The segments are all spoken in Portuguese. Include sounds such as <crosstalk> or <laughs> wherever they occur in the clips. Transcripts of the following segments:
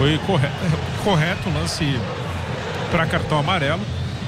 foi correto, <laughs> correto o lance para cartão amarelo.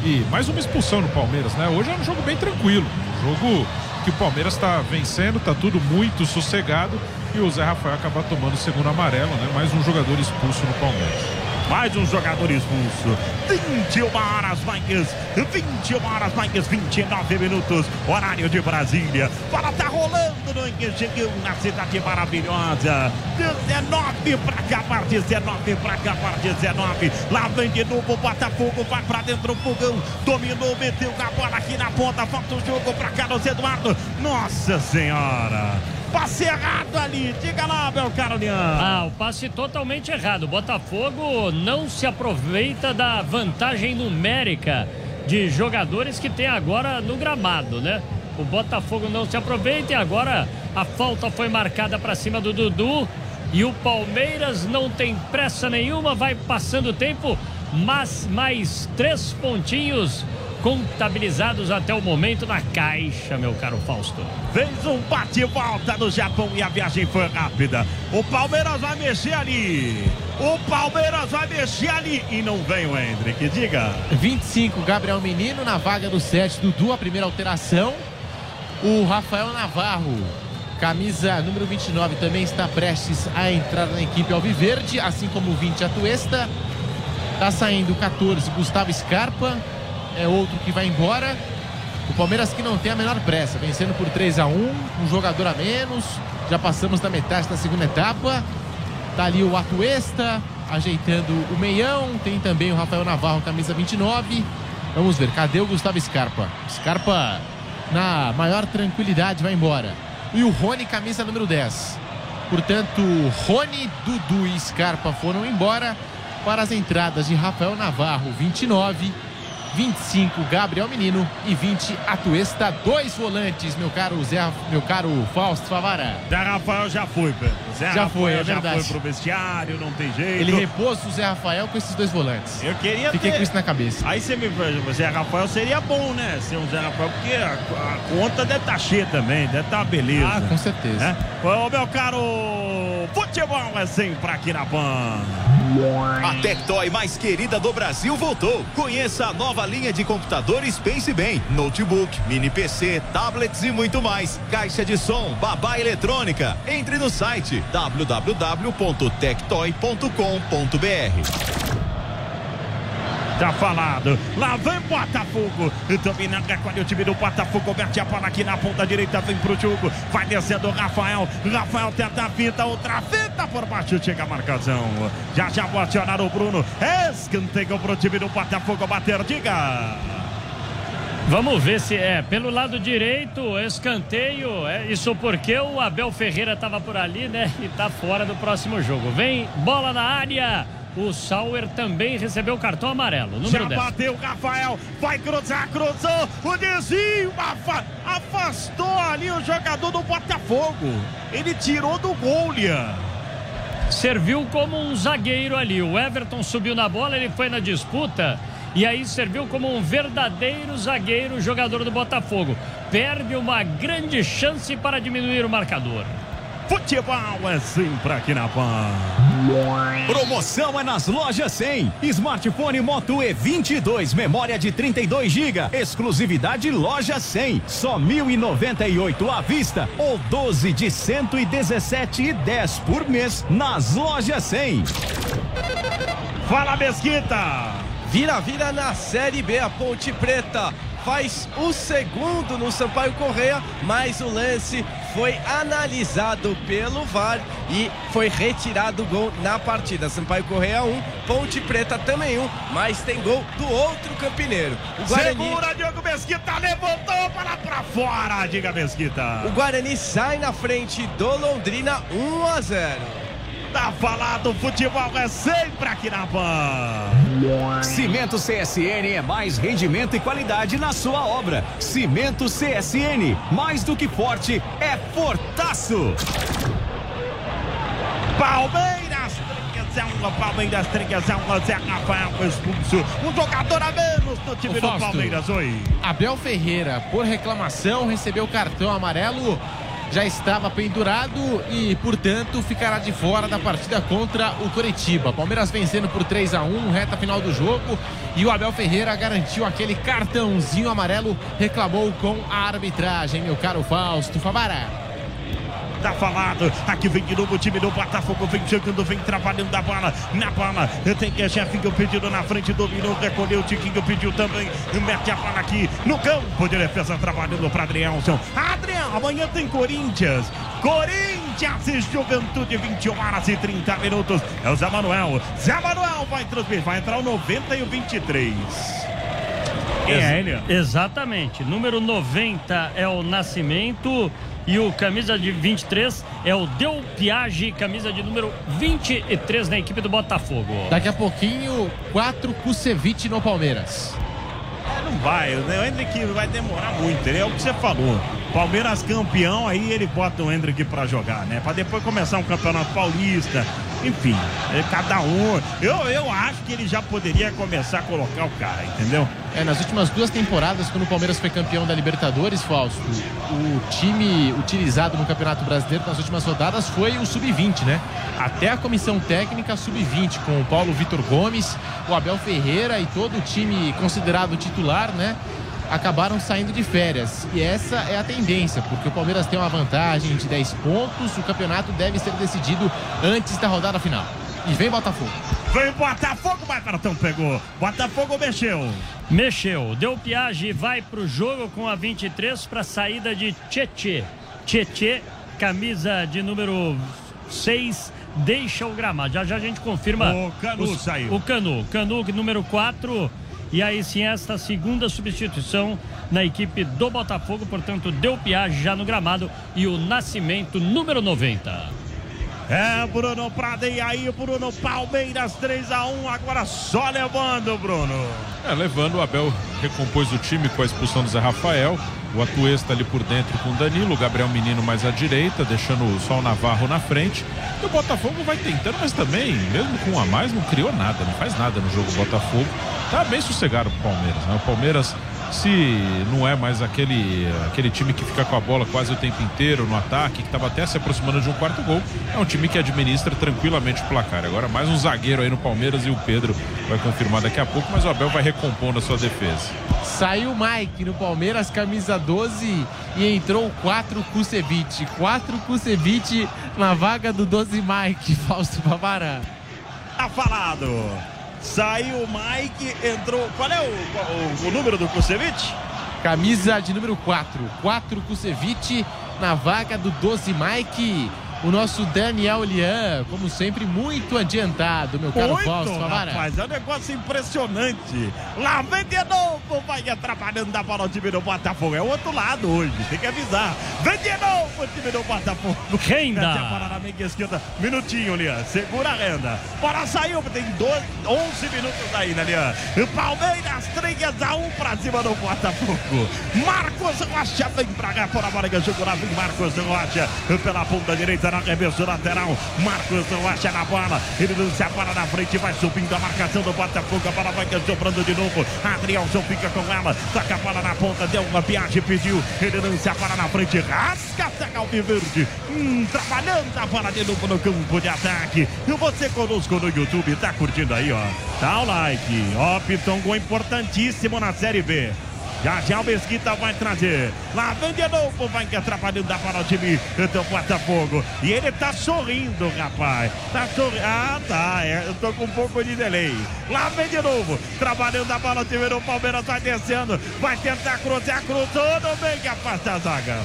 E mais uma expulsão no Palmeiras, né? Hoje é um jogo bem tranquilo. Um jogo que o Palmeiras está vencendo, está tudo muito sossegado. E o Zé Rafael acaba tomando o segundo amarelo, né? Mais um jogador expulso no Palmeiras. Mais um jogador expulso. 21 horas, Vikings. 21 horas, Vikings. 29 minutos. Horário de Brasília. Bola tá rolando no Engenhão, na cidade maravilhosa. 19 pra cá, par 19 pra cá, par 19. Lá vem de novo o Botafogo. Vai pra dentro o fogão. Dominou, meteu a bola aqui na ponta. Falta o jogo pra Carlos Eduardo. Nossa Senhora. Passe errado ali. Diga lá, meu caro Leão. Ah, o passe totalmente errado. O Botafogo não se aproveita da vantagem numérica de jogadores que tem agora no gramado, né? O Botafogo não se aproveita e agora a falta foi marcada para cima do Dudu. E o Palmeiras não tem pressa nenhuma, vai passando o tempo, mas mais três pontinhos contabilizados até o momento na caixa, meu caro Fausto. Fez um bate-volta no Japão e a viagem foi rápida. O Palmeiras vai mexer ali. O Palmeiras vai mexer ali. E não vem o Hendrick, diga. 25, Gabriel Menino na vaga do 7, Dudu, a primeira alteração. O Rafael Navarro, camisa número 29, também está prestes a entrar na equipe Alviverde, assim como o 20, Atuesta. Tá saindo 14, Gustavo Scarpa é outro que vai embora. O Palmeiras que não tem a menor pressa, vencendo por 3 a 1 um jogador a menos. Já passamos da metade da segunda etapa. Tá ali o Atuesta ajeitando o meião. Tem também o Rafael Navarro, camisa 29. Vamos ver, cadê o Gustavo Scarpa? Scarpa na maior tranquilidade vai embora. E o Rony, camisa número 10. Portanto, Rony, Dudu e Scarpa foram embora para as entradas de Rafael Navarro, 29 25 Gabriel Menino e 20 Atuesta, dois volantes, meu caro Zé, meu caro Fausto Favara. Zé Rafael já foi, Pedro. Zé já Rafael foi, é já verdade. foi pro vestiário, não tem jeito. Ele repôs o Zé Rafael com esses dois volantes. Eu queria Fiquei ter... com isso na cabeça. Aí você me o Zé Rafael seria bom, né? Ser um Zé Rafael, porque a, a conta deve estar tá cheia também, deve estar tá beleza. Ah, com certeza. É? Ô, meu caro, futebol é sempre aqui na Pan. A Tectoy mais querida do Brasil voltou. Conheça a nova linha de computadores Pense Bem, notebook, mini PC, tablets e muito mais. Caixa de som, babá eletrônica. Entre no site www.tectoy.com.br. Tá falado. Lá vem Botafogo. Dominando com o time do Botafogo. Mete a bola aqui na ponta direita. Vem pro jogo. Vai descendo o Rafael. Rafael tenta a finta. Outra finta por baixo. Chega a marcação. Já já vou acionar o Bruno. Escanteio pro time do Botafogo bater. Diga. Vamos ver se é pelo lado direito, escanteio. É isso porque o Abel Ferreira estava por ali, né? E tá fora do próximo jogo. Vem bola na área. O Sauer também recebeu o cartão amarelo. Número Já 10. bateu o Rafael, vai cruzar, cruzou, o desvio, afa- afastou ali o jogador do Botafogo. Ele tirou do gol, Lian. Serviu como um zagueiro ali. O Everton subiu na bola, ele foi na disputa. E aí serviu como um verdadeiro zagueiro, jogador do Botafogo. Perde uma grande chance para diminuir o marcador. Futebol é sempre aqui na Pan. Promoção é nas lojas 100. Smartphone Moto E22, memória de 32 GB, exclusividade loja 100. Só 1.098 à vista ou 12 de 117,10 por mês nas lojas 100. Fala, Mesquita. Vira, vira na Série B, a Ponte Preta faz o segundo no Sampaio Correia, mas o lance foi analisado pelo VAR e foi retirado o gol na partida. Sampaio Correia 1, Ponte Preta também 1, mas tem gol do outro campineiro. O Guarani, Segura, Diogo Mesquita, levantou para pra fora, diga Mesquita. o Guarani sai na frente do Londrina 1 a 0. Tá falado, futebol é sempre aqui na Pan. Cimento CSN é mais rendimento e qualidade na sua obra. Cimento CSN, mais do que forte, é fortaço. Palmeiras, 3 a 1, Palmeiras 3 a 1, Zé Rafael expulso. Um jogador a menos do time Ô, do Fausto. Palmeiras, oi. Abel Ferreira, por reclamação, recebeu cartão amarelo já estava pendurado e, portanto, ficará de fora da partida contra o Coritiba. Palmeiras vencendo por 3 a 1 reta final do jogo. E o Abel Ferreira garantiu aquele cartãozinho amarelo, reclamou com a arbitragem, meu caro Fausto Favara tá falado. Aqui vem de novo o time do Botafogo, vem jogando, vem trabalhando a bola. Na bola, tem que Jefinho pedido na frente, dominou, recolheu. O Tiquinho pediu também. Mete a bola aqui no campo de defesa, trabalhando para Adrielson. Adriel, amanhã tem Corinthians. Corinthians e Juventude, 21 horas e 30 minutos. É o Zé Manuel. Zé Manuel vai transmitir, vai entrar o 90 e o 23. Quem é ele? Exatamente. Número 90 é o Nascimento. E o camisa de 23 é o Del Piage, camisa de número 23 na equipe do Botafogo. Daqui a pouquinho, 4 Kusevich no Palmeiras. É, não vai, né? o Hendrick vai demorar muito, é o que você falou. Palmeiras campeão, aí ele bota o Hendrick para jogar, né? Para depois começar um campeonato paulista, enfim, é cada um. Eu, eu acho que ele já poderia começar a colocar o cara, entendeu? É, nas últimas duas temporadas, quando o Palmeiras foi campeão da Libertadores, Fausto, o time utilizado no Campeonato Brasileiro nas últimas rodadas foi o Sub-20, né? Até a comissão técnica Sub-20, com o Paulo Vitor Gomes, o Abel Ferreira e todo o time considerado titular, né? Acabaram saindo de férias. E essa é a tendência, porque o Palmeiras tem uma vantagem de 10 pontos. O campeonato deve ser decidido antes da rodada final. E vem Botafogo. Vem Botafogo, mas cartão pegou. Botafogo mexeu. Mexeu. Deu piagem vai pro jogo com a 23 para saída de Tietê. Tietê, camisa de número 6 deixa o gramado. Já já a gente confirma. O Canu os, saiu. O Canu. Canu, número 4 e aí sim, esta segunda substituição na equipe do Botafogo, portanto, deu piagem já no gramado e o Nascimento, número 90. É, Bruno Prada, e aí, Bruno, Palmeiras 3 a 1 agora só levando, Bruno. É, levando, o Abel recompôs o time com a expulsão do Zé Rafael, o Atuesta ali por dentro com o Danilo, o Gabriel Menino mais à direita, deixando só o Navarro na frente. E o Botafogo vai tentando, mas também, mesmo com um a mais, não criou nada, não faz nada no jogo Botafogo. Tá bem sossegado o Palmeiras, né? O Palmeiras se não é mais aquele, aquele time que fica com a bola quase o tempo inteiro no ataque, que estava até se aproximando de um quarto gol, é um time que administra tranquilamente o placar. Agora mais um zagueiro aí no Palmeiras e o Pedro vai confirmar daqui a pouco, mas o Abel vai recompondo a sua defesa. Saiu o Mike no Palmeiras, camisa 12, e entrou 4 Kusevich. 4 Kusevich na vaga do 12 Mike, <laughs> Fausto Bavará. Tá falado. Saiu o Mike, entrou. Qual é o, o, o número do Kusevich? Camisa de número 4. 4 Kusevich na vaga do 12 Mike o nosso Daniel Lian, como sempre, muito adiantado, meu caro muito, Fausto Favara. Rapaz, é um negócio impressionante. Lá vem de novo, vai atrapalhando a bola o time do Botafogo. É o outro lado hoje, tem que avisar. Vem de novo o time do Botafogo. Renda. Mete a bola na meia esquerda. Minutinho, Lian. Segura a renda. Bora saiu, tem 12, 11 minutos ainda, Lian. Palmeiras 3 a 1 pra cima do Botafogo. Marcos Rocha vem pra cá, por a bola que jogou lá, vem Marcos Rocha pela ponta direita na arremesso lateral. Marcos não acha na bola. Ele não se apara na frente, vai subindo a marcação do Botafogo. A bola vai sobrando de novo. Adrielson fica com ela. Toca a bola na ponta, deu uma viagem, pediu. Ele não se apara na frente, rasga a Alviverde. Hum, trabalhando a bola de novo no campo de ataque. E você conosco no YouTube, tá curtindo aí, ó. Dá o like. Ó, Pitongo importantíssimo na Série B. Já já o Mesquita vai trazer. Lá vem de novo, vai que atrapalhando da bola o time do Botafogo. E ele tá sorrindo, rapaz. Tá sorrindo. Ah, tá. É, eu tô com um pouco de delay. Lá vem de novo. Trabalhando a bola, o time do Palmeiras vai descendo. Vai tentar cruzar, cruzou. Não bem que afasta a zaga.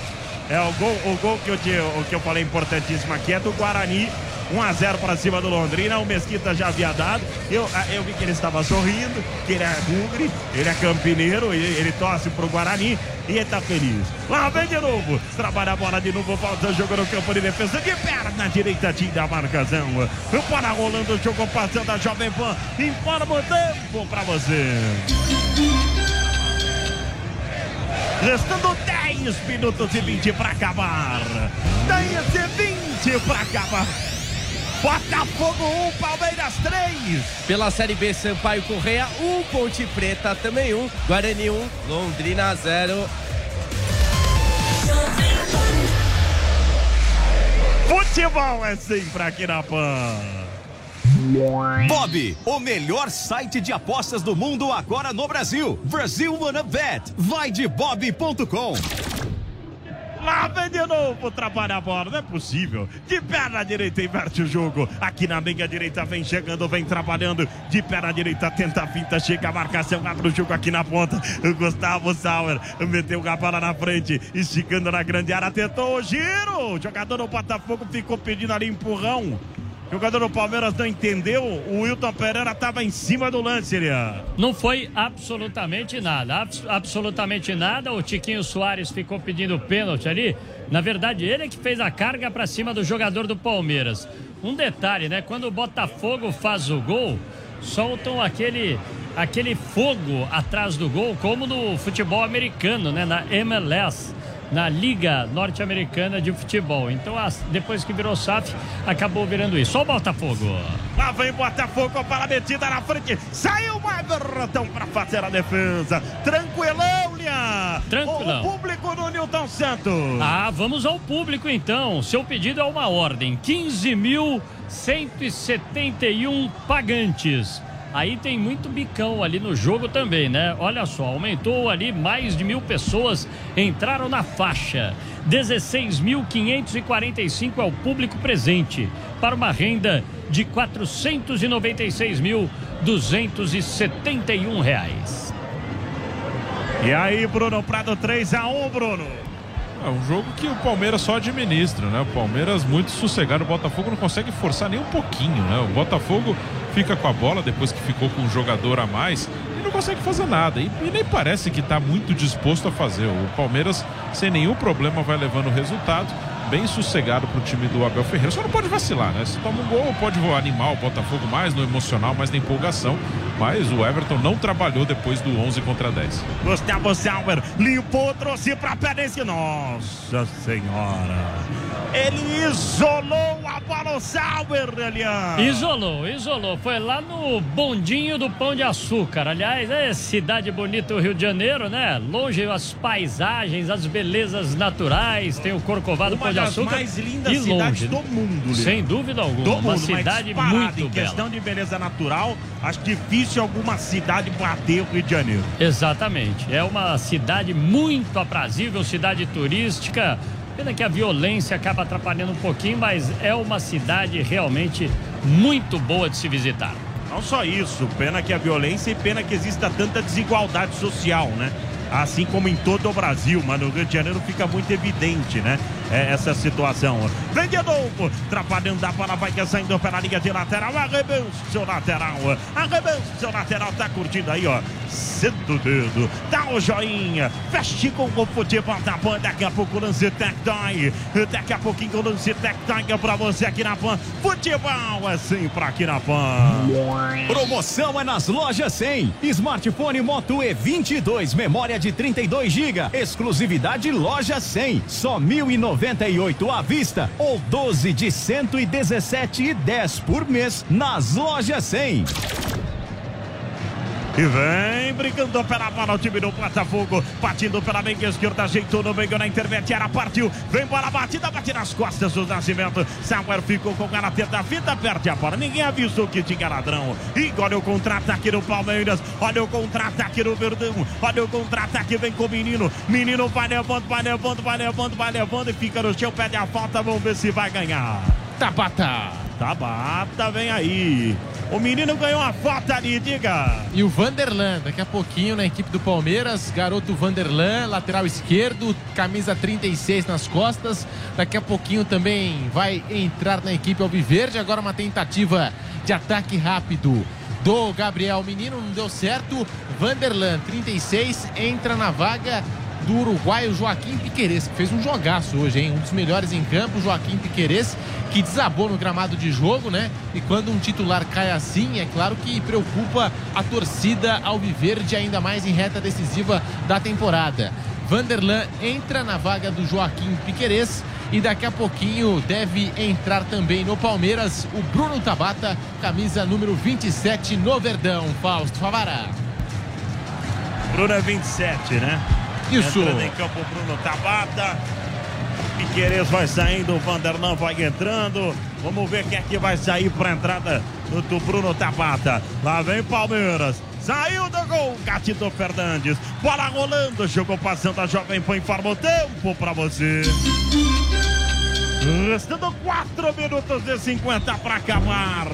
É o gol, o gol que eu, o que eu falei importantíssimo aqui é do Guarani 1 a 0 para cima do Londrina. O Mesquita já havia dado. Eu, ah, eu vi que ele estava sorrindo, que ele é bugre, ele é campineiro, ele, ele torce pro Guarani e ele tá feliz. Lá vem de novo. Trabalha a bola de novo. Volta o jogo no campo de defesa. De perna direita, tira a marcação. O para rolando o jogo passando a Jovem Pan. Informa o tempo para você. Restando 10 minutos e 20 para acabar. 10 e 20 para acabar. Botafogo 1, Palmeiras 3. Pela Série B, Sampaio Correia 1, Ponte Preta também 1, Guarani 1, Londrina 0. Futebol é sempre aqui na Pan. Bob, o melhor site de apostas do mundo agora no Brasil. Brasil Wanna Bet. Vai de bob.com. Lá vem de novo, trabalha a bola, não é possível. De perna direita inverte o jogo. Aqui na meia direita vem chegando, vem trabalhando. De perna direita tenta a finta, chega a marcação, abre o jogo aqui na ponta. O Gustavo Sauer meteu a bola na frente, esticando na grande área, tentou o giro. O jogador do Botafogo ficou pedindo ali empurrão. O jogador do Palmeiras não entendeu. O Wilton Pereira estava em cima do lance, Elian. Não foi absolutamente nada. Abs absolutamente nada. O Tiquinho Soares ficou pedindo pênalti ali. Na verdade, ele é que fez a carga para cima do jogador do Palmeiras. Um detalhe, né? Quando o Botafogo faz o gol, soltam aquele aquele fogo atrás do gol, como no futebol americano, né? Na MLS na Liga Norte-Americana de Futebol. Então, depois que virou SAF, acabou virando isso. Só o Botafogo. Lá vem Botafogo para a metida na frente. Saiu o Everton para fazer a defesa. Tranquilão, Lian. Tranquilão. O público do Newton Santos. Ah, vamos ao público então. Seu pedido é uma ordem: 15.171 pagantes. Aí tem muito bicão ali no jogo também, né? Olha só, aumentou ali mais de mil pessoas entraram na faixa. 16.545 é o público presente para uma renda de 496.271 reais. E aí, Bruno Prado 3 a 1, Bruno. É um jogo que o Palmeiras só administra, né? O Palmeiras muito sossegado, o Botafogo não consegue forçar nem um pouquinho, né? O Botafogo fica com a bola depois que ficou com um jogador a mais e não consegue fazer nada. E, e nem parece que está muito disposto a fazer. O Palmeiras, sem nenhum problema, vai levando o resultado bem sossegado para o time do Abel Ferreira. Só não pode vacilar, né? Se toma um gol, pode animar o Botafogo mais no emocional, mais na empolgação. Mas o Everton não trabalhou depois do 11 contra 10. Gustavo Sauer limpou, trouxe para a Perense. Nossa Senhora! Ele isolou a bola, o Sauer, Elian. Isolou, isolou. Foi lá no bondinho do Pão de Açúcar. Aliás, é cidade bonita o Rio de Janeiro, né? Longe as paisagens, as belezas naturais. Tem o Corcovado Uma Pão de das Açúcar. mais lindas cidades longe. do mundo, Elian. Sem dúvida alguma. Do Uma mundo, cidade muito em bela. questão de beleza natural, acho difícil alguma cidade bater o Rio de Janeiro. Exatamente. É uma cidade muito aprazível, cidade turística. Pena que a violência acaba atrapalhando um pouquinho, mas é uma cidade realmente muito boa de se visitar. Não só isso, pena que a violência e pena que exista tanta desigualdade social, né? Assim como em todo o Brasil, mas no Rio de Janeiro fica muito evidente, né? É essa situação. Vem de novo, trabalhando a bola, vai saindo pela linha de lateral, arrebenta seu lateral, arrebenta seu lateral, tá curtindo aí, ó. Senta o dedo, dá o joinha, feche com o futebol da Pan, daqui a pouco o lance Tectoy, daqui a pouquinho o lance Tectoy é pra você aqui na Pan. Futebol é sempre aqui na Pan. Promoção é nas lojas 100. Smartphone Moto E22, memória de 32 GB, exclusividade loja 100. Só 1.098 à vista ou 12 de 117,10 por mês nas lojas 100. E vem brigando pela bola o time do Botafogo, partindo pela meia esquerda, ajeitou no meio na intermediária, partiu, vem bola batida, bate nas costas do Nascimento, Samuel ficou com ela, tenta a fita, perde a bola, ninguém avisou que tinha ladrão, e olha o contra-ataque do Palmeiras, olha o contra-ataque do Verdão, olha o contra-ataque, vem com o menino, menino vai levando, vai levando, vai levando, vai levando, e fica no chão, pede a falta, vamos ver se vai ganhar. Tabata. Tabata, vem aí. O menino ganhou a falta ali, diga. E o Vanderlan, daqui a pouquinho na equipe do Palmeiras, garoto Vanderlan, lateral esquerdo, camisa 36 nas costas. Daqui a pouquinho também vai entrar na equipe Alviverde. Agora uma tentativa de ataque rápido do Gabriel Menino, não deu certo. Vanderlan, 36, entra na vaga do uruguaio Joaquim Piquerez, que fez um jogaço hoje, hein? Um dos melhores em campo, Joaquim Piquerez, que desabou no gramado de jogo, né? E quando um titular cai assim, é claro que preocupa a torcida alviverde ainda mais em reta decisiva da temporada. Vanderlan entra na vaga do Joaquim Piquerez e daqui a pouquinho deve entrar também no Palmeiras o Bruno Tabata, camisa número 27 no Verdão. Fausto Favara. Bruno é 27, né? Isso. Entrando em campo, Bruno Tabata. Piqueires vai saindo, Vanderlan vai entrando. Vamos ver quem é que vai sair para entrada do, do Bruno Tabata. Lá vem Palmeiras. Saiu do gol, Gatito Fernandes. Bola rolando, jogou passando a Jovem Pan, informa o tempo para você. Restando 4 minutos e 50 para acabar.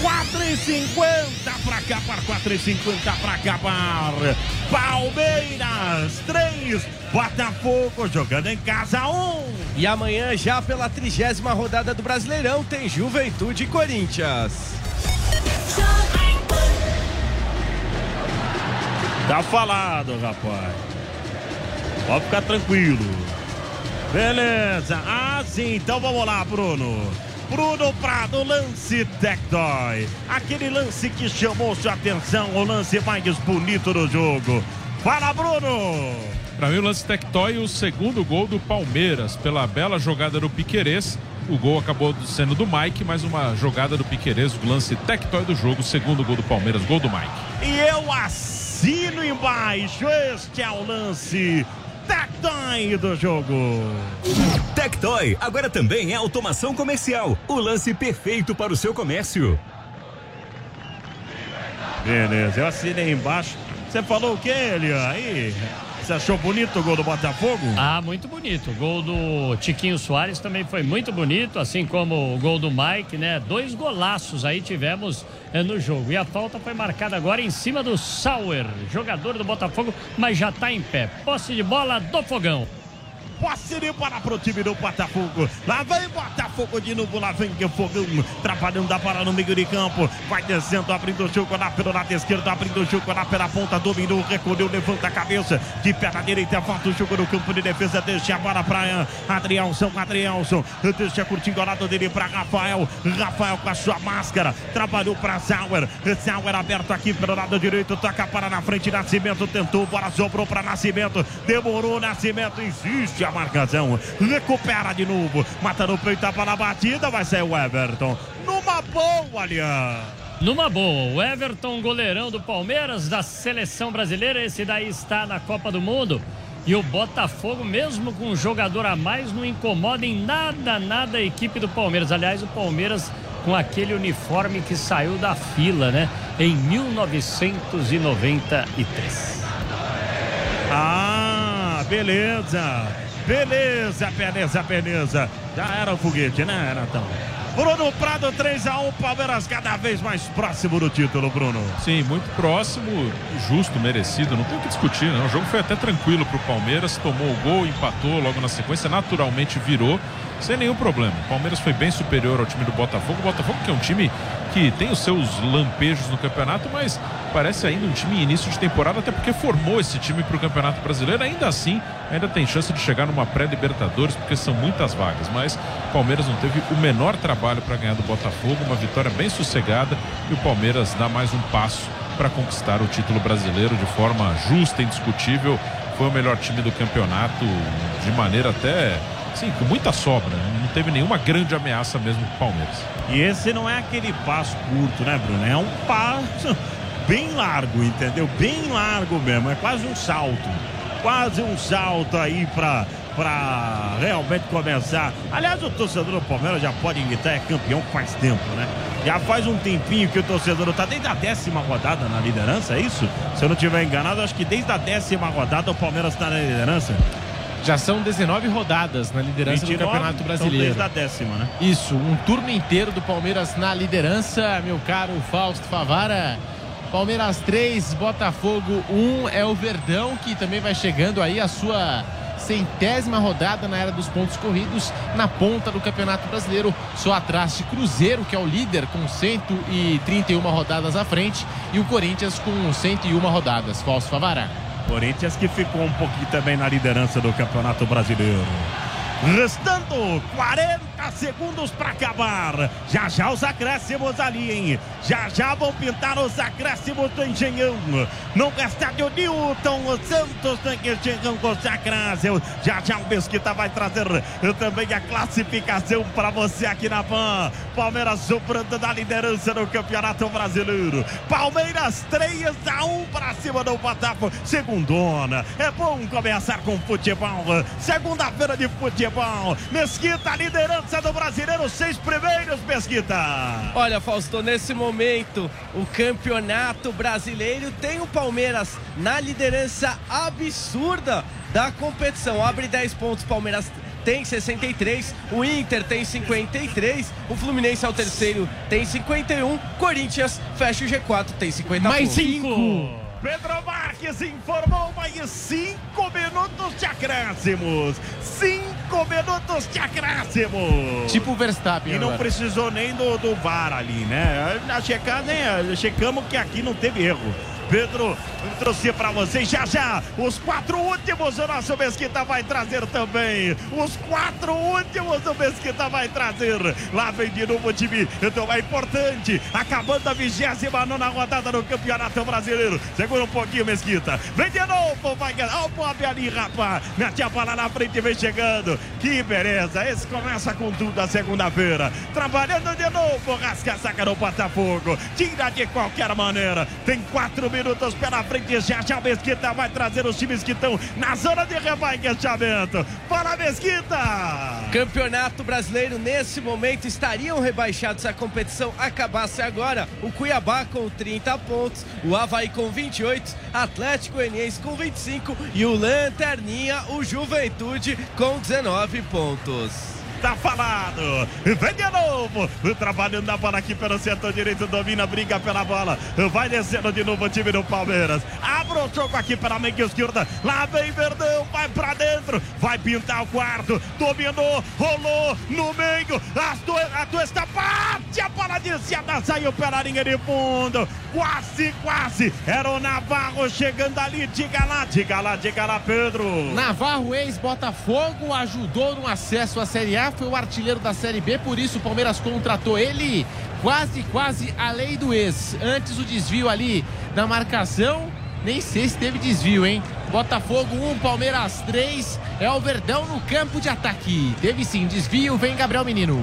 4 e 50 para acabar, 4 e 50 para acabar. Palmeiras 3, Botafogo jogando em casa 1. E amanhã, já pela trigésima rodada do Brasileirão, tem Juventude e Corinthians. Tá falado, rapaz. Pode ficar tranquilo. Beleza. Ah, sim. Então vamos lá, Bruno. Bruno Prado, lance Tectoy. Aquele lance que chamou sua atenção, o lance mais bonito do jogo. Fala, Bruno! Para mim, o lance Tectoy, o segundo gol do Palmeiras, pela bela jogada do Piquerez. O gol acabou sendo do Mike, mas uma jogada do Piquerez, o lance Tectoy do jogo, segundo gol do Palmeiras, gol do Mike. E eu assino embaixo, este é o lance Tectoy do jogo. Tectoy agora também é automação comercial. O lance perfeito para o seu comércio. Beleza, eu assinei embaixo. Você falou o que, Elian? Aí, você achou bonito o gol do Botafogo? Ah, muito bonito. O gol do Tiquinho Soares também foi muito bonito, assim como o gol do Mike, né? Dois golaços aí tivemos no jogo. E a falta foi marcada agora em cima do Sauer, jogador do Botafogo, mas já está em pé. Posse de bola do Fogão. Posse de bola pro time do Botafogo. Lá vem Botafogo de novo. Lá vem o Fogão. Trabalhando a bola no meio de campo. Vai descendo, abrindo o jogo lá pelo lado esquerdo. Abrindo o jogo lá pela ponta. Dominou, recolheu, levanta a cabeça. De pé na direita. Volta o jogo no campo de defesa. Deixa a bola pra Adrielson. Adrielson. Deixa curtindo ao lado dele pra Rafael. Rafael com a sua máscara. Trabalhou pra Sauer. Sauer aberto aqui pelo lado direito. Toca para na frente. Nascimento tentou. Bola sobrou pra Nascimento. Demorou. Nascimento insiste a marcação. Recupera de novo. Mata no peito, tapa na batida. Vai sair o Everton. Numa boa, aliás. Numa boa, o Everton, goleirão do Palmeiras, da seleção brasileira, esse daí está na Copa do Mundo. E o Botafogo, mesmo com um jogador a mais, não incomoda em nada, nada a equipe do Palmeiras. Aliás, o Palmeiras com aquele uniforme que saiu da fila, né? Em 1993. Ah, beleza. Beleza, beleza, beleza. Já era o foguete, né, Natão? Bruno Prado 3 a 1 Palmeiras cada vez mais próximo do título, Bruno. Sim, muito próximo, justo, merecido, não tem o que discutir, não. O jogo foi até tranquilo pro Palmeiras, tomou o gol, empatou logo na sequência, naturalmente virou sem nenhum problema. O Palmeiras foi bem superior ao time do Botafogo. O Botafogo que é um time que tem os seus lampejos no campeonato, mas parece ainda um time início de temporada, até porque formou esse time para o Campeonato Brasileiro. Ainda assim, ainda tem chance de chegar numa pré-Libertadores, porque são muitas vagas. Mas o Palmeiras não teve o menor trabalho para ganhar do Botafogo, uma vitória bem sossegada e o Palmeiras dá mais um passo para conquistar o título brasileiro de forma justa, indiscutível. Foi o melhor time do campeonato de maneira até Sim, com muita sobra. Né? Não teve nenhuma grande ameaça mesmo pro Palmeiras. E esse não é aquele passo curto, né, Bruno? É um passo bem largo, entendeu? Bem largo mesmo. É quase um salto. Quase um salto aí pra, pra realmente começar. Aliás, o torcedor do Palmeiras já pode imitar, é campeão faz tempo, né? Já faz um tempinho que o torcedor tá desde a décima rodada na liderança, é isso? Se eu não estiver enganado, acho que desde a décima rodada o Palmeiras está na liderança. Já são 19 rodadas na liderança 29, do Campeonato Brasileiro. Então desde a décima, né? Isso, um turno inteiro do Palmeiras na liderança, meu caro Fausto Favara. Palmeiras 3, Botafogo 1 é o Verdão que também vai chegando aí a sua centésima rodada na era dos pontos corridos na ponta do Campeonato Brasileiro, só atrás de Cruzeiro, que é o líder com 131 rodadas à frente, e o Corinthians com 101 rodadas. Fausto Favara. Corinthians que ficou um pouquinho também na liderança do Campeonato Brasileiro. Restando 40 30 segundos para acabar. Já já os acréscimos ali, hein? Já já vão pintar os acréscimos do Engenhão. No estádio Newton Santos do Engenhão com os acréscimos. Já já o Mesquita vai trazer também a classificação para você aqui na PAN. Palmeiras sobrando da liderança no Campeonato Brasileiro. Palmeiras 3 a 1 para cima do Botafogo. Segundona. É bom começar com futebol. Segunda-feira de futebol. Mesquita, liderança lista do brasileiro, seis primeiros, Pesquita. Olha, Fausto, nesse momento, o campeonato brasileiro tem o Palmeiras na liderança absurda da competição. Abre 10 pontos, Palmeiras tem 63, o Inter tem 53, o Fluminense é o terceiro, tem 51, Corinthians fecha o G4, tem 50 Mais 5! Pedro Marques informou mais cinco minutos de acréscimos. Cinco minutos de acréscimos. Tipo o Verstappen. E não agora. precisou nem do, do VAR ali, né? Na né? Checamos que aqui não teve erro. Pedro, trouxe para vocês já já os quatro últimos o nosso Mesquita vai trazer também. Os quatro últimos o Mesquita vai trazer. Lá vem de novo o time, então é importante. Acabando a 29 rodada do Campeonato Brasileiro. Segura um pouquinho, Mesquita. Vem de novo, vai ganhar. Olha o Bob ali, rapaz. Mete a bola na frente e vem chegando. Que beleza. Esse começa com tudo a segunda-feira. Trabalhando de novo, rasca a saca no Botafogo. Tira de qualquer maneira. Tem quatro minutos pela frente. Já já Mesquita vai trazer os times que estão na zona de rebaixamento. Fala, Mesquita! Campeonato Brasileiro, nesse momento, estariam rebaixados se a competição acabasse agora. O Cuiabá com 30 pontos, o Havaí com 28, Atlético Goianiense com 25 e o Lanterninha, o Juventude, com 19 pontos. Tá falado. Vem de novo. Trabalhando na bola aqui pelo setor direito. Domina, briga pela bola. Vai descendo de novo o time do Palmeiras. Abre o jogo aqui pela meia esquerda. Lá vem Verdão. Vai pra dentro. Vai pintar o quarto. Dominou. Rolou no meio. A tua, a tua está bate. A bola desciada saiu pela linha de fundo. Quase, quase. Era o Navarro chegando ali. Diga lá, diga lá, diga lá, Pedro. Navarro, ex-Botafogo, ajudou no acesso à Série A, foi o artilheiro da Série B, por isso o Palmeiras contratou ele. Quase, quase a lei do ex. Antes o desvio ali na marcação, nem sei se teve desvio, hein? Botafogo 1, Palmeiras 3, é o Verdão no campo de ataque. Teve sim desvio, vem Gabriel Menino.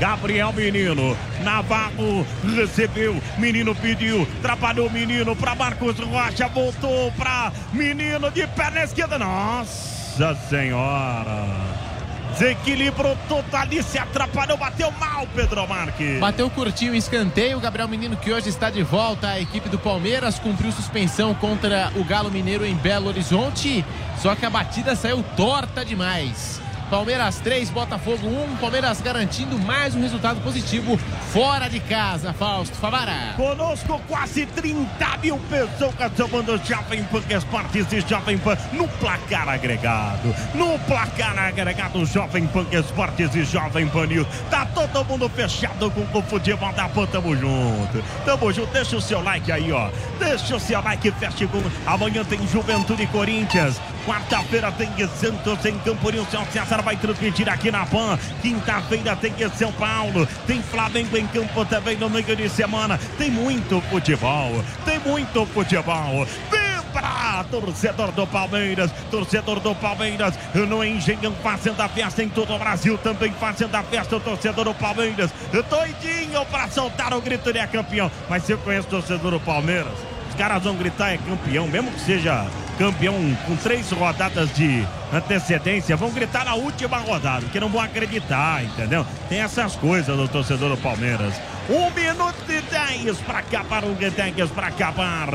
Gabriel Menino, Navarro recebeu, Menino pediu, trabalhou Menino para Marcos Rocha, voltou para Menino de perna esquerda. Nossa Senhora! Desequilibrou total e se atrapalhou, bateu mal Pedro Marques. Bateu curtinho escanteio. Gabriel Menino, que hoje está de volta à equipe do Palmeiras, cumpriu suspensão contra o Galo Mineiro em Belo Horizonte. Só que a batida saiu torta demais. Palmeiras 3, Botafogo 1. Palmeiras garantindo mais um resultado positivo fora de casa. Fausto Favara. Conosco quase 30 mil pessoas tomando Jovem Pan Esportes e Jovem Pan no placar agregado. No placar agregado, Jovem Pan Esportes e Jovem Pan News. Tá todo mundo fechado com o futebol da Pan. Tamo junto. Tamo junto. Deixa o seu like aí, ó. Deixa o seu like, feche com. Amanhã tem Juventude Corinthians. Quarta-feira tem Santos em Camporinho. São César vai transmitir aqui na PAN. Quinta-feira tem São Paulo. Tem Flamengo em campo também no meio de semana. Tem muito futebol. Tem muito futebol. Vibra, torcedor do Palmeiras. Torcedor do Palmeiras no Engenhão fazendo a festa em todo o Brasil. Também fazendo a festa o torcedor do Palmeiras. Doidinho para soltar o grito de é campeão. Mas se eu conheço o torcedor do Palmeiras, os caras vão gritar é campeão, mesmo que seja campeão com três rodadas de antecedência, vão gritar na última rodada, porque não vão acreditar, entendeu? Tem essas coisas do torcedor do Palmeiras. Um minuto e dez para acabar o Guedes, para acabar.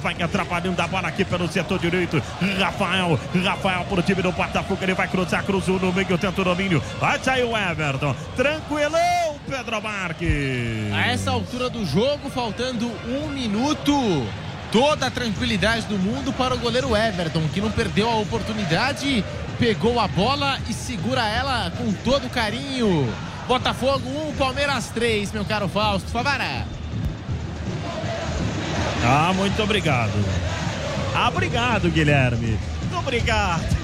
Vai atrapalhando a bola aqui pelo setor direito. Rafael, Rafael pro time do Botafogo. Ele vai cruzar, cruzou no meio, tenta o domínio. Vai sair o Everton. Tranquilão, Pedro Marques. A essa altura do jogo, faltando um minuto. Toda a tranquilidade do mundo para o goleiro Everton, que não perdeu a oportunidade, pegou a bola e segura ela com todo carinho. Botafogo 1, Palmeiras 3, meu caro Fausto Favara. Ah, muito obrigado. Ah, obrigado, Guilherme. Muito obrigado.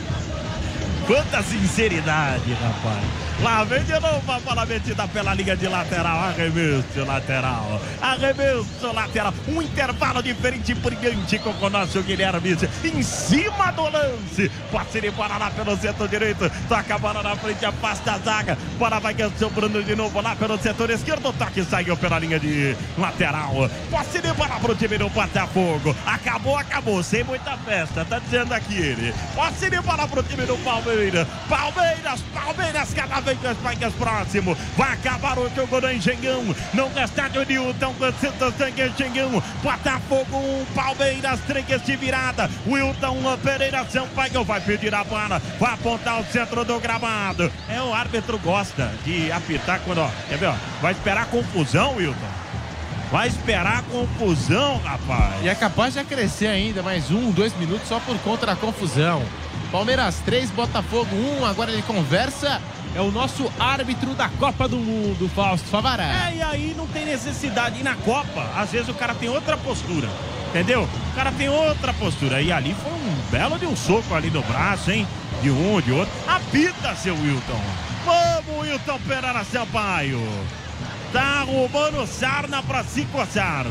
Quanta sinceridade, rapaz. Lá vem de novo a bola metida pela linha de lateral. Arremesso lateral. Arremesso lateral. Um intervalo diferente brilhante com o nosso Guilherme. Em cima do lance. Pode ir embora lá pelo setor direito. Toca a bola na frente, afasta a zaga. Bola vai sobrando de novo lá pelo setor esquerdo. Toque saiu pela linha de lateral. Pode ir embora pro time do Botafogo. Acabou, acabou. Sem muita festa. Tá dizendo aqui ele. Pode ir embora pro time do Palmeiras. Palmeiras, Palmeiras, cada vez mais próximo. Vai acabar o jogo do Engenhão. No estádio Newton, Santos Sangue Engenhão. Botafogo 1, Palmeiras 3 de virada. Wilton Pereira Sampaio vai pedir a bola. Vai apontar o centro do gramado. É, o árbitro gosta de apitar quando, ó, quer ver, ó, vai esperar confusão, Wilton. Vai esperar confusão, rapaz. E é capaz de acrescer ainda mais um, dois minutos só por conta da confusão. Palmeiras 3, Botafogo 1. Agora ele conversa. É o nosso árbitro da Copa do Mundo, Fausto Favará. É, e aí não tem necessidade. E na Copa, às vezes o cara tem outra postura. Entendeu? O cara tem outra postura. E ali foi um belo de um soco ali no braço, hein? De um, de outro. Apita, seu Wilton. Vamos, Wilton Pereira Sampaio. Tá arrumando sarna pra se coçar.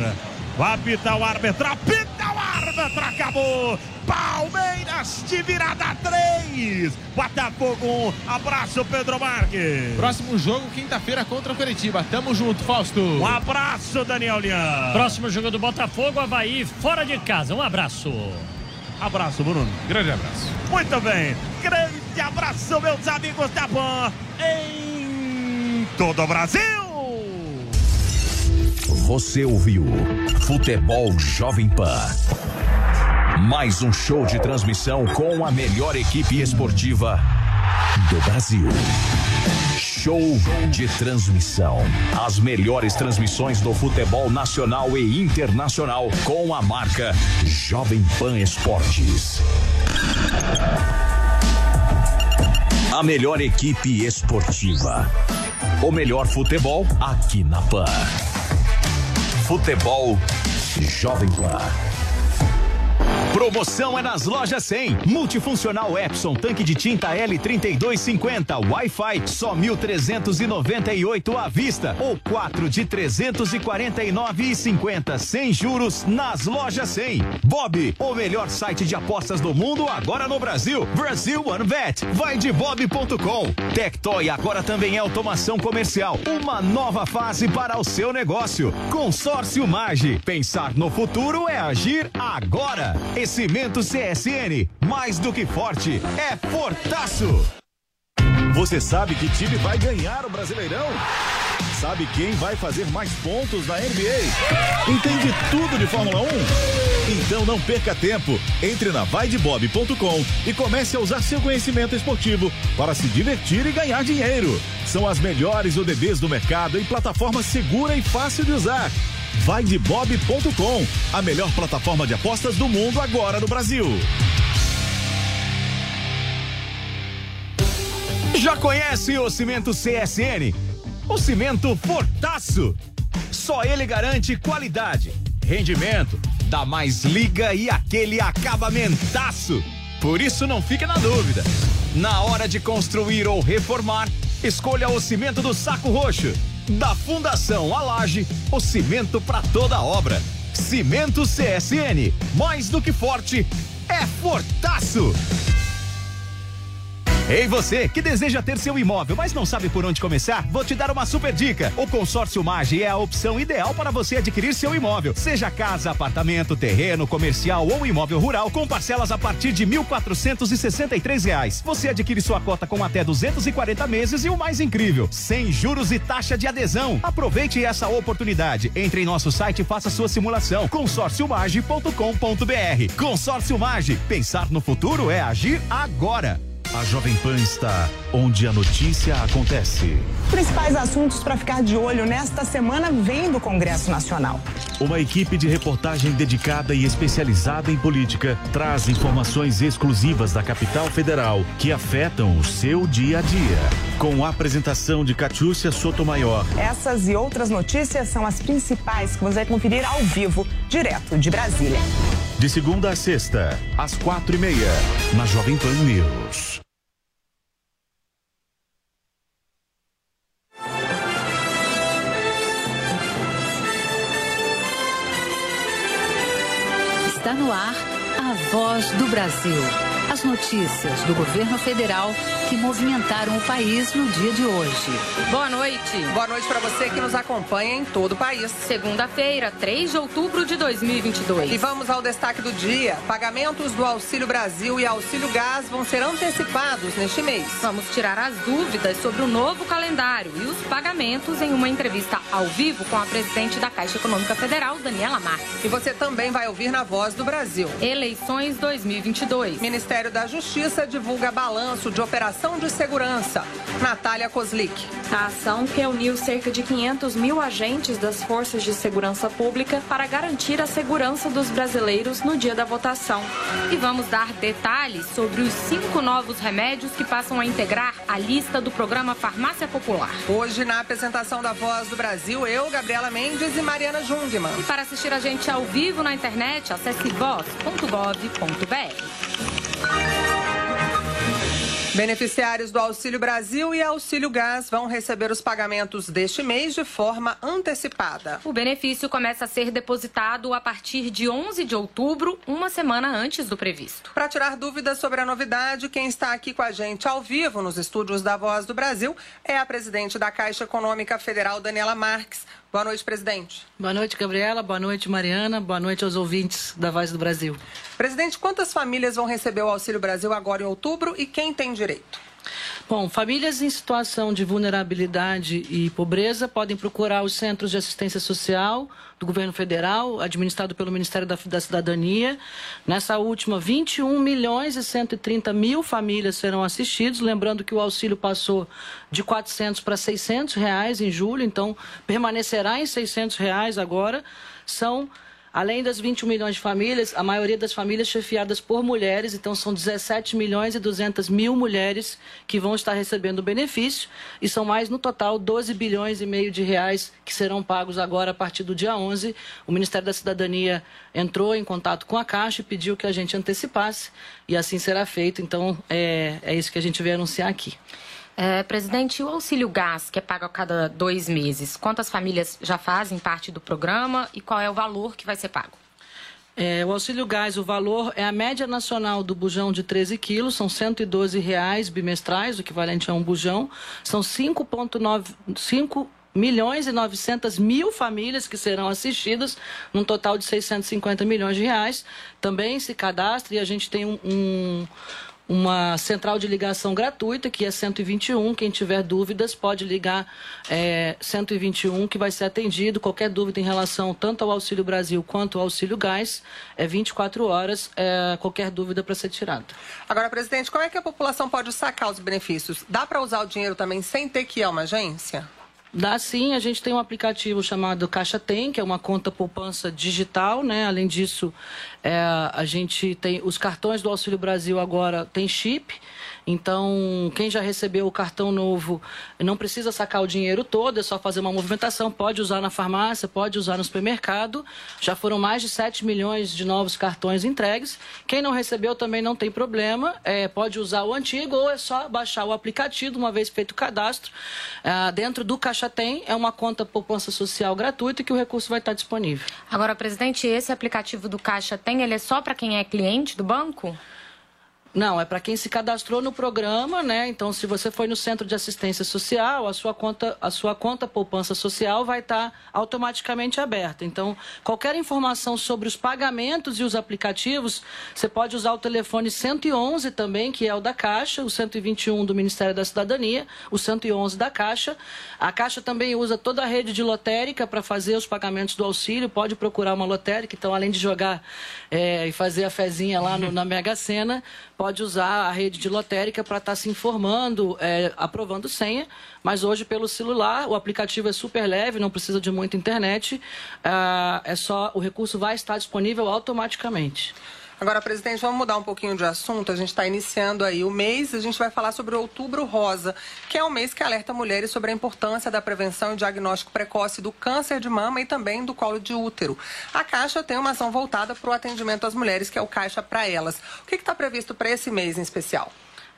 Vai apitar o árbitro. Apita o árbitro. Acabou. Palmeiras de virada 3. Botafogo 1. Abraço, Pedro Marques. Próximo jogo, quinta-feira contra o Curitiba. Tamo junto, Fausto. Um abraço, Daniel Lian. Próximo jogo do Botafogo, Havaí, fora de casa. Um abraço. Abraço, Bruno. Grande abraço. Muito bem. Grande abraço, meus amigos da Pan. Em todo o Brasil. Você ouviu Futebol Jovem Pan. Mais um show de transmissão com a melhor equipe esportiva do Brasil. Show de transmissão. As melhores transmissões do futebol nacional e internacional com a marca Jovem Pan Esportes. A melhor equipe esportiva. O melhor futebol aqui na Pan. Futebol Jovem Pan. Promoção é nas lojas 100. Multifuncional Epson, tanque de tinta L3250, Wi-Fi, só 1.398 à vista ou 4 de 349,50 sem juros nas lojas 100. Bob, o melhor site de apostas do mundo agora no Brasil. Brasil One Bet. Vai de bob.com. Tectoy agora também é automação comercial. Uma nova fase para o seu negócio. Consórcio Mage. Pensar no futuro é agir agora. E Cimento CSN, mais do que forte, é fortaço. Você sabe que time vai ganhar o Brasileirão? Sabe quem vai fazer mais pontos na NBA? Entende tudo de Fórmula 1? Então não perca tempo. Entre na vaidebob.com e comece a usar seu conhecimento esportivo para se divertir e ganhar dinheiro. São as melhores ODBs do mercado em plataforma segura e fácil de usar vaidebob.com, a melhor plataforma de apostas do mundo agora no Brasil. Já conhece o cimento CSN? O cimento Fortaço. Só ele garante qualidade, rendimento, dá mais liga e aquele acabamentaço. Por isso não fique na dúvida. Na hora de construir ou reformar, escolha o cimento do saco roxo da Fundação Alage, o cimento para toda obra. Cimento CSN, mais do que forte, é fortaço. Ei você que deseja ter seu imóvel, mas não sabe por onde começar? Vou te dar uma super dica. O consórcio Mage é a opção ideal para você adquirir seu imóvel, seja casa, apartamento, terreno, comercial ou imóvel rural, com parcelas a partir de 1.463 reais. Você adquire sua cota com até 240 meses e o mais incrível, sem juros e taxa de adesão. Aproveite essa oportunidade. Entre em nosso site e faça sua simulação. consórciomage.com.br. Consórcio Mage. Pensar no futuro é agir agora. A Jovem Pan está onde a notícia acontece. Principais assuntos para ficar de olho nesta semana vêm do Congresso Nacional. Uma equipe de reportagem dedicada e especializada em política traz informações exclusivas da capital federal que afetam o seu dia a dia. Com a apresentação de Catiúcia Sotomayor. Essas e outras notícias são as principais que você vai conferir ao vivo, direto de Brasília. De segunda a sexta, às quatro e meia, na Jovem Pan News. Está no ar a voz do Brasil. As notícias do governo federal que movimentaram o país no dia de hoje. Boa noite. Boa noite para você que nos acompanha em todo o país. Segunda-feira, 3 de outubro de 2022. E vamos ao destaque do dia. Pagamentos do Auxílio Brasil e Auxílio Gás vão ser antecipados neste mês. Vamos tirar as dúvidas sobre o novo calendário e os pagamentos em uma entrevista ao vivo com a presidente da Caixa Econômica Federal, Daniela Marques. E você também vai ouvir na Voz do Brasil. Eleições 2022. Ministério da Justiça divulga balanço de operação de segurança. Natália Kozlik. A ação reuniu cerca de 500 mil agentes das forças de segurança pública para garantir a segurança dos brasileiros no dia da votação. E vamos dar detalhes sobre os cinco novos remédios que passam a integrar a lista do programa Farmácia Popular. Hoje, na apresentação da Voz do Brasil, eu, Gabriela Mendes e Mariana Jungmann. E para assistir a gente ao vivo na internet, acesse voz.gov.br. Beneficiários do Auxílio Brasil e Auxílio Gás vão receber os pagamentos deste mês de forma antecipada. O benefício começa a ser depositado a partir de 11 de outubro, uma semana antes do previsto. Para tirar dúvidas sobre a novidade, quem está aqui com a gente ao vivo nos estúdios da Voz do Brasil é a presidente da Caixa Econômica Federal, Daniela Marques. Boa noite, presidente. Boa noite, Gabriela. Boa noite, Mariana. Boa noite aos ouvintes da Voz do Brasil. Presidente, quantas famílias vão receber o Auxílio Brasil agora em outubro e quem tem direito? Bom, famílias em situação de vulnerabilidade e pobreza podem procurar os centros de assistência social do governo federal, administrado pelo Ministério da, da, Cidadania. Nessa última, 21 milhões e 130 mil famílias serão assistidas. Lembrando que o auxílio passou de 400 para 600 reais em julho, então permanecerá em 600 reais agora. São Além das 21 milhões de famílias, a maioria das famílias chefiadas por mulheres, então são 17 milhões e 200 mil mulheres que vão estar recebendo o benefício e são mais no total 12 bilhões e meio de reais que serão pagos agora a partir do dia 11. O Ministério da Cidadania entrou em contato com a Caixa e pediu que a gente antecipasse e assim será feito. Então é, é isso que a gente veio anunciar aqui. É, presidente, o auxílio gás, que é pago a cada dois meses, quantas famílias já fazem parte do programa e qual é o valor que vai ser pago? É, o auxílio gás, o valor é a média nacional do bujão de 13 quilos, são 112 reais bimestrais, o equivalente a um bujão. São 5,9 milhões e 900 mil famílias que serão assistidas, num total de 650 milhões de reais. Também se cadastra e a gente tem um, um uma central de ligação gratuita, que é 121. Quem tiver dúvidas pode ligar é, 121, que vai ser atendido. Qualquer dúvida em relação tanto ao Auxílio Brasil quanto ao Auxílio Gás, é 24 horas, é, qualquer dúvida para ser tirada. Agora, presidente, como é que a população pode sacar os benefícios? Dá para usar o dinheiro também sem ter que ir a uma agência? Dá sim, a gente tem um aplicativo chamado Caixa Tem, que é uma conta poupança digital, né? Além disso, é, a gente tem os cartões do Auxílio Brasil agora tem chip. Então, quem já recebeu o cartão novo não precisa sacar o dinheiro todo, é só fazer uma movimentação, pode usar na farmácia, pode usar no supermercado. Já foram mais de 7 milhões de novos cartões entregues. Quem não recebeu também não tem problema, é, pode usar o antigo ou é só baixar o aplicativo, uma vez feito o cadastro. É, dentro do Caixa Tem, é uma conta poupança social gratuita que o recurso vai estar disponível. Agora, presidente, esse aplicativo do Caixa tem, ele é só para quem é cliente do banco? Não, é para quem se cadastrou no programa, né? Então, se você foi no centro de assistência social, a sua conta, a sua conta poupança social vai estar tá automaticamente aberta. Então, qualquer informação sobre os pagamentos e os aplicativos, você pode usar o telefone 111 também, que é o da Caixa, o 121 do Ministério da Cidadania, o 111 da Caixa. A Caixa também usa toda a rede de lotérica para fazer os pagamentos do auxílio. Pode procurar uma lotérica. Então, além de jogar é, e fazer a fezinha lá no, na <laughs> Mega Sena pode usar a rede de lotérica para estar tá se informando, é, aprovando senha, mas hoje pelo celular o aplicativo é super leve, não precisa de muita internet, é, é só o recurso vai estar disponível automaticamente. Agora, presidente, vamos mudar um pouquinho de assunto. A gente está iniciando aí o mês, a gente vai falar sobre o Outubro Rosa, que é um mês que alerta mulheres sobre a importância da prevenção e diagnóstico precoce do câncer de mama e também do colo de útero. A Caixa tem uma ação voltada para o atendimento às mulheres, que é o Caixa para Elas. O que está previsto para esse mês em especial?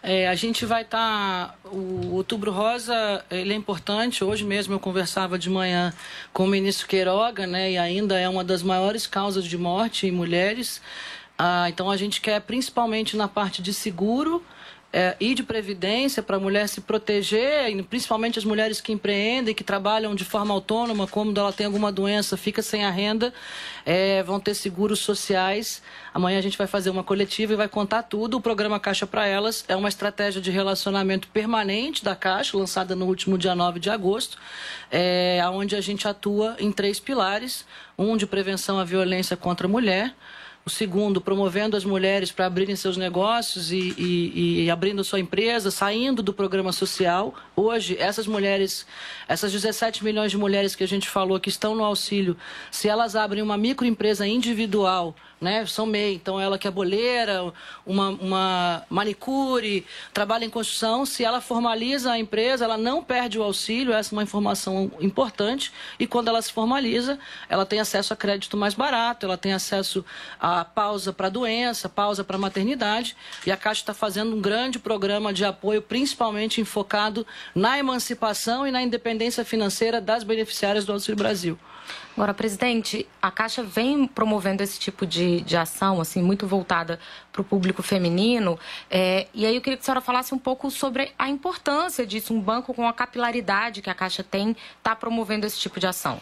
É, a gente vai estar. Tá, o Outubro Rosa ele é importante. Hoje mesmo eu conversava de manhã com o ministro Queiroga, né? E ainda é uma das maiores causas de morte em mulheres. Ah, então a gente quer principalmente na parte de seguro é, e de previdência para a mulher se proteger, principalmente as mulheres que empreendem, que trabalham de forma autônoma, como ela tem alguma doença, fica sem a renda, é, vão ter seguros sociais. Amanhã a gente vai fazer uma coletiva e vai contar tudo. O programa Caixa para Elas é uma estratégia de relacionamento permanente da Caixa, lançada no último dia 9 de agosto, é, onde a gente atua em três pilares: um de prevenção à violência contra a mulher o segundo, promovendo as mulheres para abrirem seus negócios e, e, e, abrindo sua empresa, saindo do programa social. Hoje, essas mulheres, essas 17 milhões de mulheres que a gente falou que estão no auxílio, se elas abrem uma microempresa individual, né? São MEI, então ela que é boleira, uma, uma manicure, trabalha em construção, se ela formaliza a empresa, ela não perde o auxílio, essa é uma informação importante, e quando ela se formaliza, ela tem acesso a crédito mais barato, ela tem acesso a pausa para doença, pausa para maternidade, e a Caixa está fazendo um grande programa de apoio, principalmente enfocado na emancipação e na independência financeira das beneficiárias do Auxílio Brasil. Agora, presidente, a Caixa vem promovendo esse tipo de, de ação, assim, muito voltada para o público feminino. É, e aí eu queria que a senhora falasse um pouco sobre a importância disso, um banco com a capilaridade que a Caixa tem, está promovendo esse tipo de ação.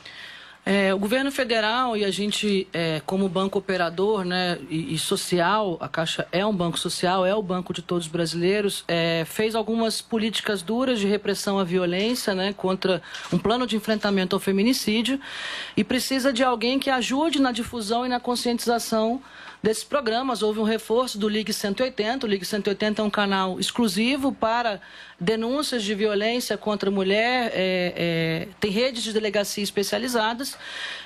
É, o governo federal e a gente, é, como banco operador né, e, e, social, a Caixa é um banco social, é o banco de todos os brasileiros, é, fez algumas políticas duras de repressão à violência, né, contra um plano de enfrentamento ao feminicídio, e precisa de alguém que ajude na difusão e na conscientização desses programas. Houve um reforço do Ligue 180. O Ligue 180 é um canal exclusivo para denúncias de violência contra a mulher, é, é, tem redes de delegacia especializadas.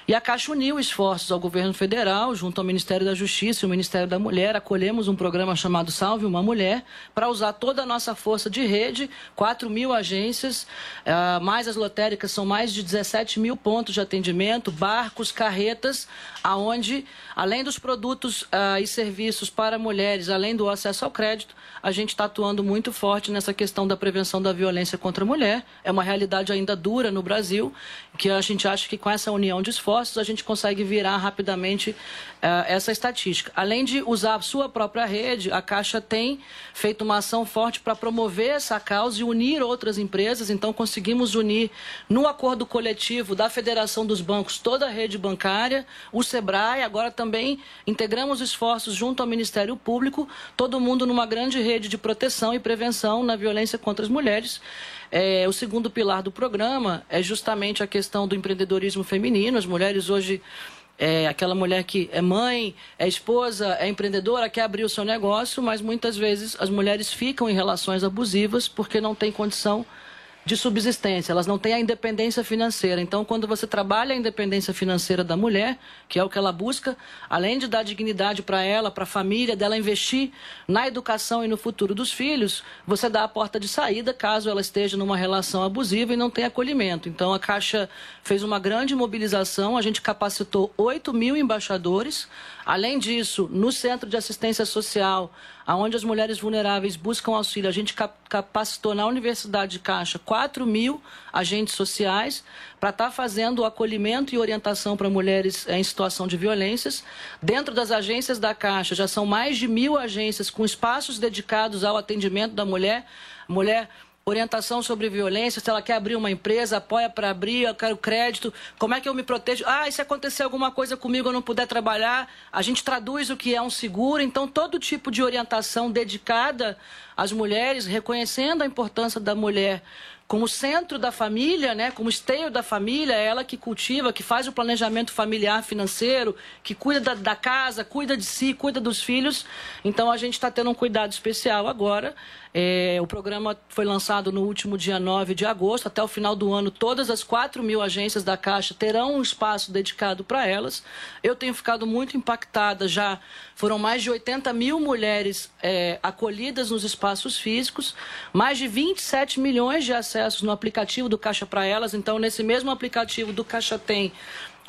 E a Caixa uniu esforços ao governo federal, junto ao Ministério da Justiça e o Ministério da Mulher. Acolhemos um programa chamado Salve uma Mulher, para usar toda a nossa força de rede, 4 mil agências, uh, mais as lotéricas, são mais de 17 mil pontos de atendimento, barcos, carretas, aonde, além dos produtos uh, e serviços para mulheres, além do acesso ao crédito, a gente está atuando muito forte nessa questão da prevenção da violência contra a mulher. É uma realidade ainda dura no Brasil, que a gente acha que com essa união de esforços, a gente consegue virar rapidamente uh, essa estatística. Além de usar a sua própria rede, a Caixa tem feito uma ação forte para promover essa causa e unir outras empresas. Então, conseguimos unir no acordo coletivo da Federação dos Bancos toda a rede bancária, o SEBRAE, agora também integramos esforços junto ao Ministério Público, todo mundo numa grande rede de proteção e prevenção na violência contra as mulheres. É, o segundo pilar do programa é justamente a questão do empreendedorismo feminino. As mulheres hoje é aquela mulher que é mãe, é esposa, é empreendedora, quer abrir o seu negócio, mas muitas vezes as mulheres ficam em relações abusivas porque não têm condição de subsistência, elas não têm a independência financeira. Então, quando você trabalha a independência financeira da mulher, que é o que ela busca, além de dar dignidade para ela, para a família, dela investir na educação e no futuro dos filhos, você dá a porta de saída caso ela esteja numa relação abusiva e não tenha acolhimento. Então, a Caixa fez uma grande mobilização, a gente capacitou 8 mil embaixadores. Além disso, no Centro de Assistência Social, onde as mulheres vulneráveis buscam auxílio, a gente capacitou na Universidade de Caixa 4 mil agentes sociais para estar tá fazendo o acolhimento e orientação para mulheres em situação de violências. Dentro das agências da Caixa, já são mais de mil agências com espaços dedicados ao atendimento da mulher. Mulher orientação sobre violência, se ela quer abrir uma empresa, apoia para abrir, eu quero crédito, como é que eu me protejo? Ah, e se acontecer alguma coisa comigo, eu não puder trabalhar, a gente traduz o que é um seguro, então todo tipo de orientação dedicada às mulheres, reconhecendo a importância da mulher como centro da família, né, como esteio da família, é ela que cultiva, que faz o planejamento familiar financeiro, que cuida da, da casa, cuida de si, cuida dos filhos. Então a gente está tendo um cuidado especial agora. É, o programa foi lançado no último dia 9 de agosto. Até o final do ano, todas as 4 mil agências da Caixa terão um espaço dedicado para elas. Eu tenho ficado muito impactada já. Foram mais de 80 mil mulheres é, acolhidas nos espaços físicos, mais de 27 milhões de acessos no aplicativo do Caixa para Elas. Então, nesse mesmo aplicativo do Caixa Tem,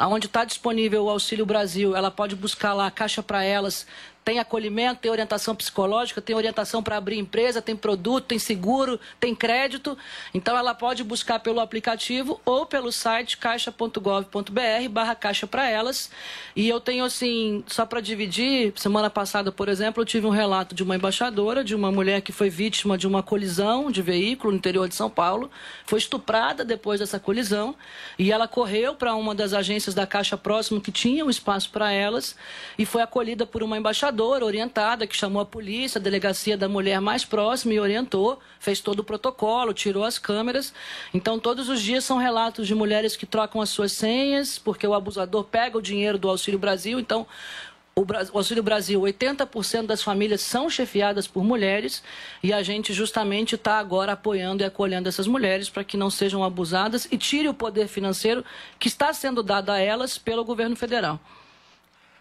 onde está disponível o Auxílio Brasil, ela pode buscar lá a Caixa para Elas tem acolhimento, tem orientação psicológica, tem orientação para abrir empresa, tem produto, tem seguro, tem crédito. Então ela pode buscar pelo aplicativo ou pelo site caixa.gov.br barra caixa para elas. E eu tenho assim, só para dividir, semana passada, por exemplo, eu tive um relato de uma embaixadora, de uma mulher que foi vítima de uma colisão de veículo no interior de São Paulo, foi estuprada depois dessa colisão e ela correu para uma das agências da Caixa próximo que tinha um espaço para elas e foi acolhida por uma embaixadora orientada que chamou a polícia, a delegacia da mulher mais próxima e orientou, fez todo o protocolo, tirou as câmeras. Então todos os dias são relatos de mulheres que trocam as suas senhas porque o abusador pega o dinheiro do Auxílio Brasil. Então o, o Auxílio Brasil, 80% das famílias são chefiadas por mulheres e a gente justamente está agora apoiando e acolhendo essas mulheres para que não sejam abusadas e tire o poder financeiro que está sendo dado a elas pelo governo federal.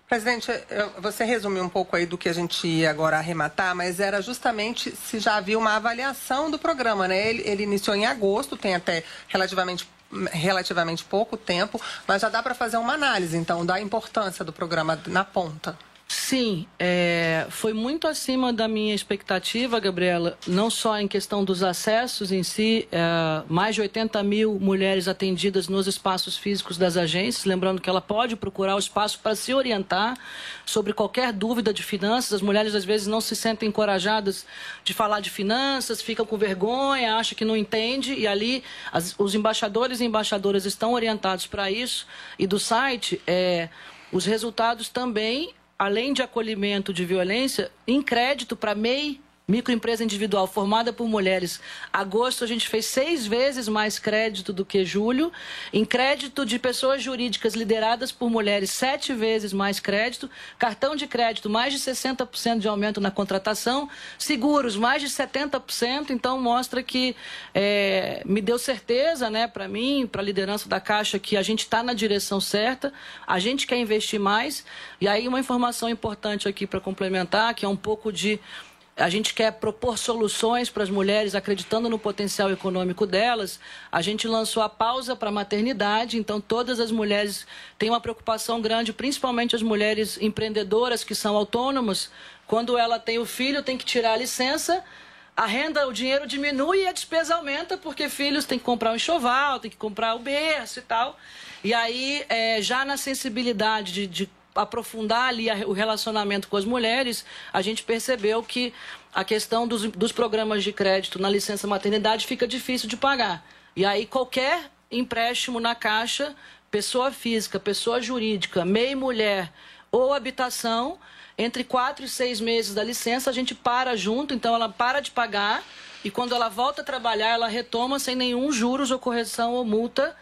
Presidente, você resumiu um pouco aí do que a gente ia agora arrematar, mas era justamente se já havia uma avaliação do programa, né? Ele, ele iniciou em agosto, tem até relativamente relativamente pouco tempo, mas já dá para fazer uma análise, então, da importância do programa na ponta. Sim, é, foi muito acima da minha expectativa, Gabriela, não só em questão dos acessos em si, é, mais de 80 mil mulheres atendidas nos espaços físicos das agências, lembrando que ela pode procurar o espaço para se orientar sobre qualquer dúvida de finanças. As mulheres às vezes não se sentem encorajadas de falar de finanças, ficam com vergonha, acham que não entende, e ali as, os embaixadores e embaixadoras estão orientados para isso, e do site, é, os resultados também além de acolhimento de violência, em crédito para MEI Microempresa individual formada por mulheres. Agosto a gente fez seis vezes mais crédito do que julho. Em crédito de pessoas jurídicas lideradas por mulheres, sete vezes mais crédito. Cartão de crédito, mais de 60% de aumento na contratação. Seguros, mais de 70%. Então mostra que é, me deu certeza, né, para mim, para a liderança da Caixa, que a gente está na direção certa. A gente quer investir mais. E aí uma informação importante aqui para complementar, que é um pouco de a gente quer propor soluções para as mulheres, acreditando no potencial econômico delas. A gente lançou a pausa para a maternidade, então todas as mulheres têm uma preocupação grande, principalmente as mulheres empreendedoras que são autônomas. Quando ela tem o filho, tem que tirar a licença. A renda, o dinheiro diminui e a despesa aumenta, porque filhos têm que comprar um enxoval, tem que comprar o berço e tal. E aí, é, já na sensibilidade de, de aprofundar ali o relacionamento com as mulheres, a gente percebeu que a questão dos, dos programas de crédito na licença maternidade fica difícil de pagar. E aí qualquer empréstimo na caixa, pessoa física, pessoa jurídica, MEI mulher ou habitação, entre quatro e seis meses da licença, a gente para junto, então ela para de pagar e quando ela volta a trabalhar, ela retoma sem nenhum juros ou correção ou multa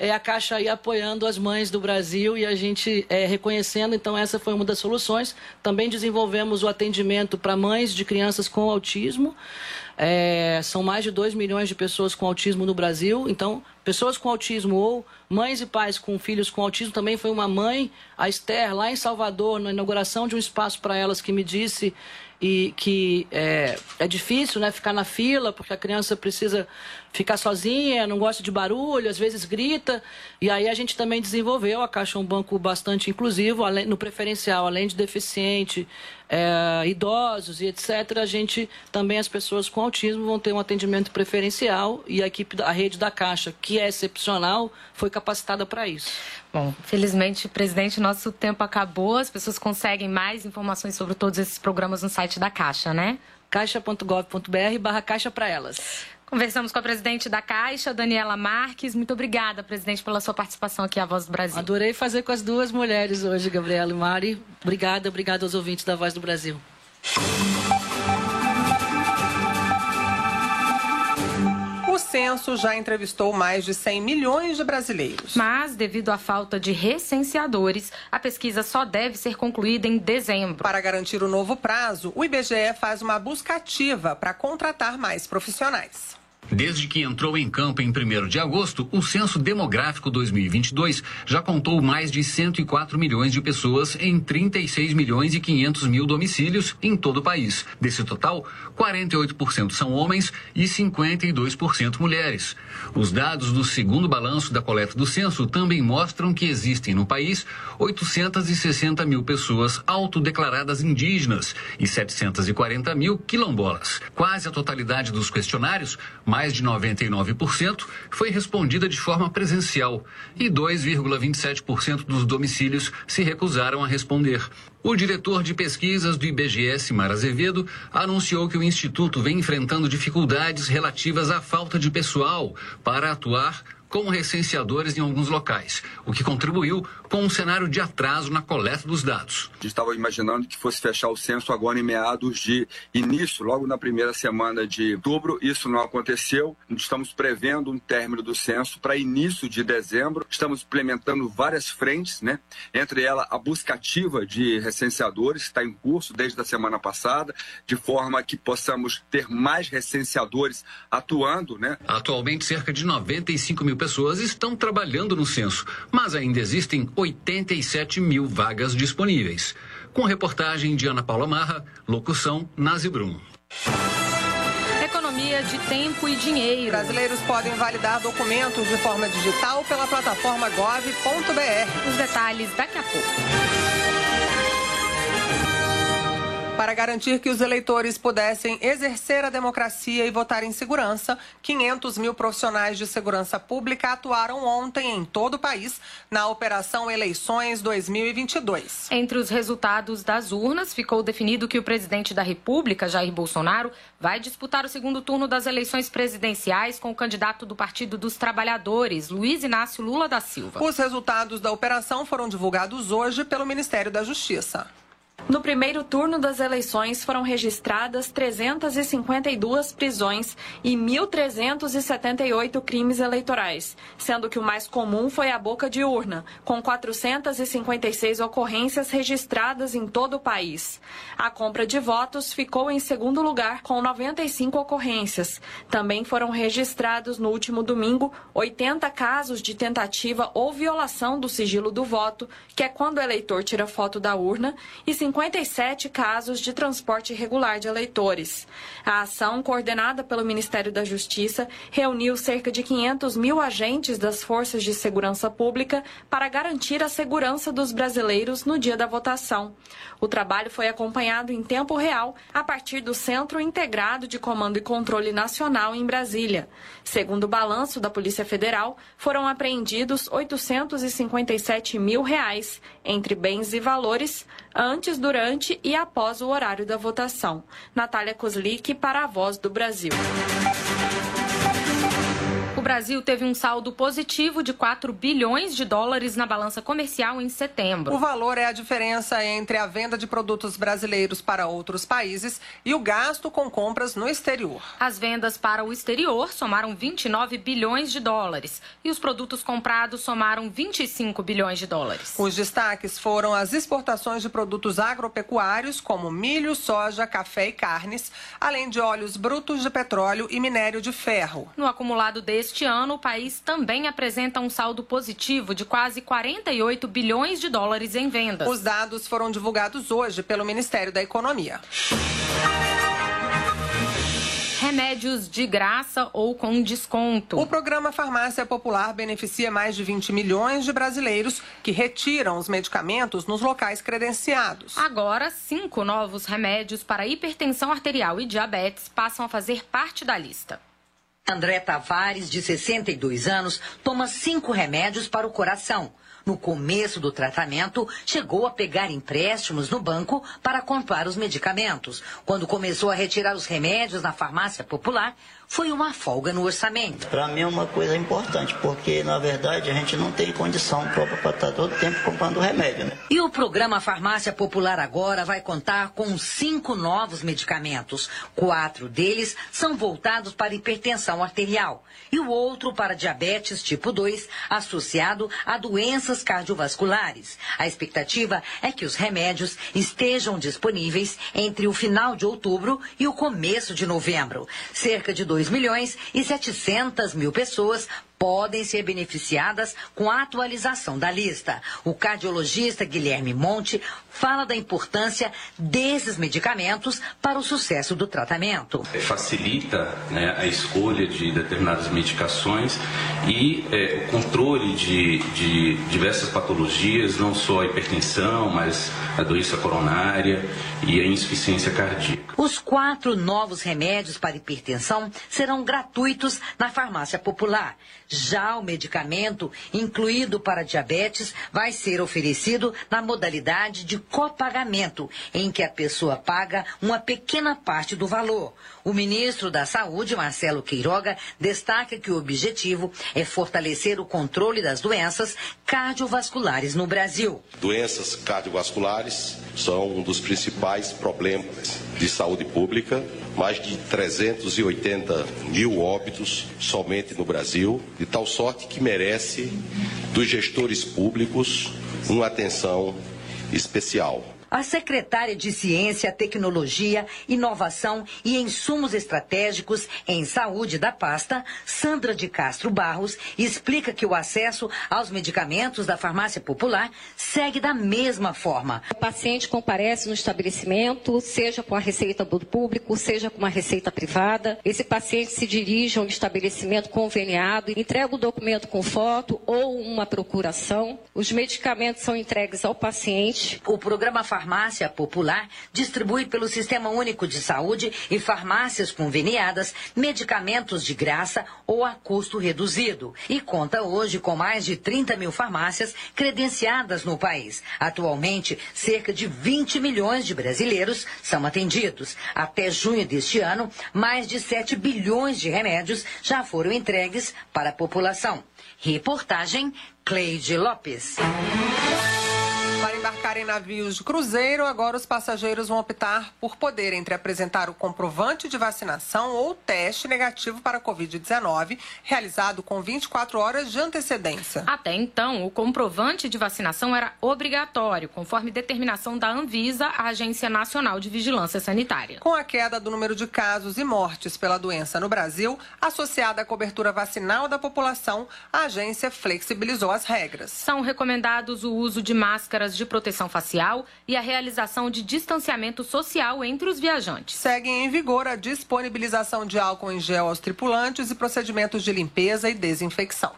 é, a Caixa aí apoiando as mães do Brasil e a gente é, reconhecendo, então essa foi uma das soluções. Também desenvolvemos o atendimento para mães de crianças com autismo. É, são mais de 2 milhões de pessoas com autismo no Brasil. Então, pessoas com autismo ou mães e pais com filhos com autismo. Também foi uma mãe, a Esther, lá em Salvador, na inauguração de um espaço para elas, que me disse e que é, é difícil né, ficar na fila, porque a criança precisa ficar sozinha, não gosta de barulho, às vezes grita. E aí a gente também desenvolveu, a Caixa um banco bastante inclusivo, além, no preferencial, além de deficiente, é, idosos e etc., a gente também, as pessoas com autismo, vão ter um atendimento preferencial e a equipe, a rede da Caixa, que é excepcional, foi capacitada para isso. Bom, felizmente, presidente, nosso tempo acabou. As pessoas conseguem mais informações sobre todos esses programas no site da Caixa, né? caixa.gov.br barra caixa para elas. Conversamos com a presidente da Caixa, Daniela Marques. Muito obrigada, presidente, pela sua participação aqui à Voz do Brasil. Adorei fazer com as duas mulheres hoje, Gabriela e Mari. Obrigada, obrigada aos ouvintes da Voz do Brasil. O censo já entrevistou mais de 100 milhões de brasileiros. Mas, devido à falta de recenseadores, a pesquisa só deve ser concluída em dezembro. Para garantir o novo prazo, o IBGE faz uma busca ativa para contratar mais profissionais. Desde que entrou em campo em 1 de agosto, o Censo Demográfico 2022 já contou mais de 104 milhões de pessoas em 36 milhões e 500 mil domicílios em todo o país. Desse total, 48% são homens e 52% mulheres. Os dados do segundo balanço da coleta do censo também mostram que existem no país 860 mil pessoas autodeclaradas indígenas e 740 mil quilombolas. Quase a totalidade dos questionários, mais de 99%, foi respondida de forma presencial e 2,27% dos domicílios se recusaram a responder. O diretor de pesquisas do IBGS, Mar Azevedo, anunciou que o Instituto vem enfrentando dificuldades relativas à falta de pessoal para atuar com recenseadores em alguns locais, o que contribuiu com um cenário de atraso na coleta dos dados. A gente estava imaginando que fosse fechar o censo agora em meados de início, logo na primeira semana de outubro. Isso não aconteceu. Estamos prevendo um término do censo para início de dezembro. Estamos implementando várias frentes, né? Entre elas a busca ativa de recenseadores, está em curso desde a semana passada, de forma que possamos ter mais recenseadores atuando, né? Atualmente, cerca de 95 mil pessoas estão trabalhando no censo, mas ainda existem 87 mil vagas disponíveis. Com reportagem de Ana Paula Marra, locução Nazi Brum. Economia de tempo e dinheiro. Brasileiros podem validar documentos de forma digital pela plataforma gov.br. Os detalhes daqui a pouco. Para garantir que os eleitores pudessem exercer a democracia e votar em segurança, 500 mil profissionais de segurança pública atuaram ontem em todo o país na Operação Eleições 2022. Entre os resultados das urnas, ficou definido que o presidente da República, Jair Bolsonaro, vai disputar o segundo turno das eleições presidenciais com o candidato do Partido dos Trabalhadores, Luiz Inácio Lula da Silva. Os resultados da operação foram divulgados hoje pelo Ministério da Justiça. No primeiro turno das eleições foram registradas 352 prisões e 1.378 crimes eleitorais, sendo que o mais comum foi a boca de urna, com 456 ocorrências registradas em todo o país. A compra de votos ficou em segundo lugar, com 95 ocorrências. Também foram registrados no último domingo 80 casos de tentativa ou violação do sigilo do voto, que é quando o eleitor tira foto da urna, e 57 casos de transporte irregular de eleitores. A ação, coordenada pelo Ministério da Justiça, reuniu cerca de 500 mil agentes das forças de segurança pública para garantir a segurança dos brasileiros no dia da votação. O trabalho foi acompanhado em tempo real a partir do Centro Integrado de Comando e Controle Nacional em Brasília. Segundo o balanço da Polícia Federal, foram apreendidos 857 mil reais entre bens e valores antes, durante e após o horário da votação. Natália Kozlik para a Voz do Brasil. O Brasil teve um saldo positivo de 4 bilhões de dólares na balança comercial em setembro. O valor é a diferença entre a venda de produtos brasileiros para outros países e o gasto com compras no exterior. As vendas para o exterior somaram 29 bilhões de dólares e os produtos comprados somaram 25 bilhões de dólares. Os destaques foram as exportações de produtos agropecuários, como milho, soja, café e carnes, além de óleos brutos de petróleo e minério de ferro. No acumulado deste este ano, o país também apresenta um saldo positivo de quase 48 bilhões de dólares em vendas. Os dados foram divulgados hoje pelo Ministério da Economia. Remédios de graça ou com desconto. O programa Farmácia Popular beneficia mais de 20 milhões de brasileiros que retiram os medicamentos nos locais credenciados. Agora, cinco novos remédios para hipertensão arterial e diabetes passam a fazer parte da lista. André Tavares, de 62 anos, toma cinco remédios para o coração. No começo do tratamento, chegou a pegar empréstimos no banco para comprar os medicamentos. Quando começou a retirar os remédios na farmácia popular, foi uma folga no orçamento. Para mim é uma coisa importante, porque na verdade a gente não tem condição própria para estar todo tempo comprando remédio. Né? E o programa Farmácia Popular agora vai contar com cinco novos medicamentos. Quatro deles são voltados para hipertensão arterial e o outro para diabetes tipo 2, associado a doenças cardiovasculares. A expectativa é que os remédios estejam disponíveis entre o final de outubro e o começo de novembro. Cerca de 2 2 milhões e 700 mil pessoas podem ser beneficiadas com a atualização da lista. O cardiologista Guilherme Monte fala da importância desses medicamentos para o sucesso do tratamento. Facilita né, a escolha de determinadas medicações e é, o controle de, de diversas patologias, não só a hipertensão, mas a doença coronária e a insuficiência cardíaca. Os quatro novos remédios para hipertensão serão gratuitos na farmácia popular. Já o medicamento, incluído para diabetes, vai ser oferecido na modalidade de copagamento, em que a pessoa paga uma pequena parte do valor. O ministro da Saúde, Marcelo Queiroga, destaca que o objetivo é fortalecer o controle das doenças cardiovasculares no Brasil. Doenças cardiovasculares são um dos principais problemas de saúde pública mais de 380 mil óbitos somente no Brasil, de tal sorte que merece dos gestores públicos uma atenção especial. A secretária de Ciência, Tecnologia, Inovação e Insumos Estratégicos em Saúde da pasta, Sandra de Castro Barros, explica que o acesso aos medicamentos da farmácia popular segue da mesma forma. O paciente comparece no estabelecimento, seja com a receita do público, seja com uma receita privada. Esse paciente se dirige a um estabelecimento conveniado, entrega o documento com foto ou uma procuração. Os medicamentos são entregues ao paciente. O programa Farmácia Popular distribui pelo Sistema Único de Saúde e farmácias conveniadas medicamentos de graça ou a custo reduzido. E conta hoje com mais de 30 mil farmácias credenciadas no país. Atualmente, cerca de 20 milhões de brasileiros são atendidos. Até junho deste ano, mais de 7 bilhões de remédios já foram entregues para a população. Reportagem Cleide Lopes. Embarcar em navios de cruzeiro, agora os passageiros vão optar por poder entre apresentar o comprovante de vacinação ou teste negativo para a Covid-19, realizado com 24 horas de antecedência. Até então, o comprovante de vacinação era obrigatório, conforme determinação da Anvisa, a Agência Nacional de Vigilância Sanitária. Com a queda do número de casos e mortes pela doença no Brasil, associada à cobertura vacinal da população, a agência flexibilizou as regras. São recomendados o uso de máscaras de proteção facial e a realização de distanciamento social entre os viajantes. Seguem em vigor a disponibilização de álcool em gel aos tripulantes e procedimentos de limpeza e desinfecção.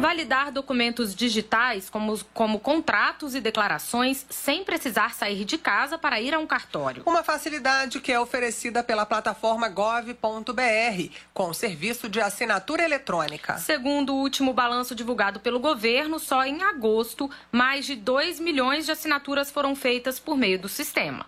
Validar documentos digitais, como, como contratos e declarações, sem precisar sair de casa para ir a um cartório. Uma facilidade que é oferecida pela plataforma gov.br, com serviço de assinatura eletrônica. Segundo o último balanço divulgado pelo governo, só em agosto, mais de 2 milhões de assinaturas foram feitas por meio do sistema.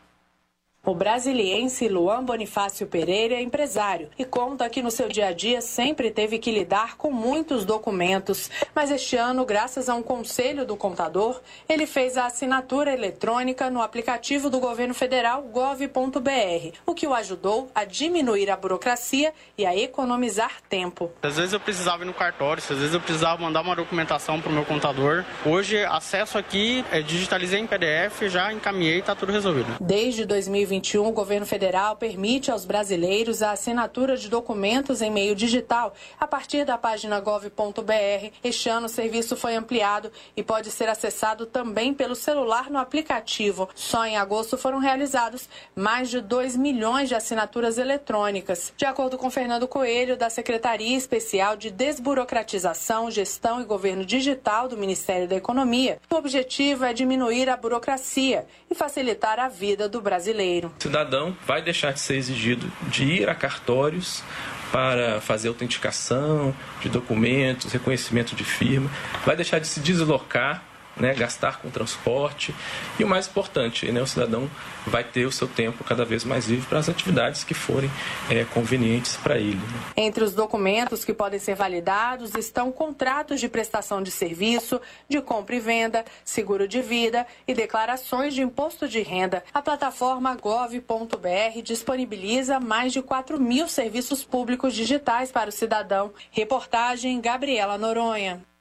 O brasiliense Luan Bonifácio Pereira é empresário e conta que no seu dia a dia sempre teve que lidar com muitos documentos. Mas este ano, graças a um conselho do contador, ele fez a assinatura eletrônica no aplicativo do governo federal gov.br, o que o ajudou a diminuir a burocracia e a economizar tempo. Às vezes eu precisava ir no cartório, às vezes eu precisava mandar uma documentação para o meu contador. Hoje, acesso aqui, é, digitalizei em PDF, já encaminhei, está tudo resolvido. Desde 2020, 2021, o governo federal permite aos brasileiros a assinatura de documentos em meio digital a partir da página gov.br. Este ano o serviço foi ampliado e pode ser acessado também pelo celular no aplicativo. Só em agosto foram realizados mais de 2 milhões de assinaturas eletrônicas. De acordo com Fernando Coelho, da Secretaria Especial de Desburocratização, Gestão e Governo Digital do Ministério da Economia, o objetivo é diminuir a burocracia e facilitar a vida do brasileiro. O cidadão vai deixar de ser exigido de ir a cartórios para fazer autenticação de documentos, reconhecimento de firma, vai deixar de se deslocar né, gastar com transporte e o mais importante, né, o cidadão vai ter o seu tempo cada vez mais livre para as atividades que forem é, convenientes para ele. Né. Entre os documentos que podem ser validados estão contratos de prestação de serviço, de compra e venda, seguro de vida e declarações de imposto de renda. A plataforma gov.br disponibiliza mais de 4 mil serviços públicos digitais para o cidadão. Reportagem Gabriela Noronha.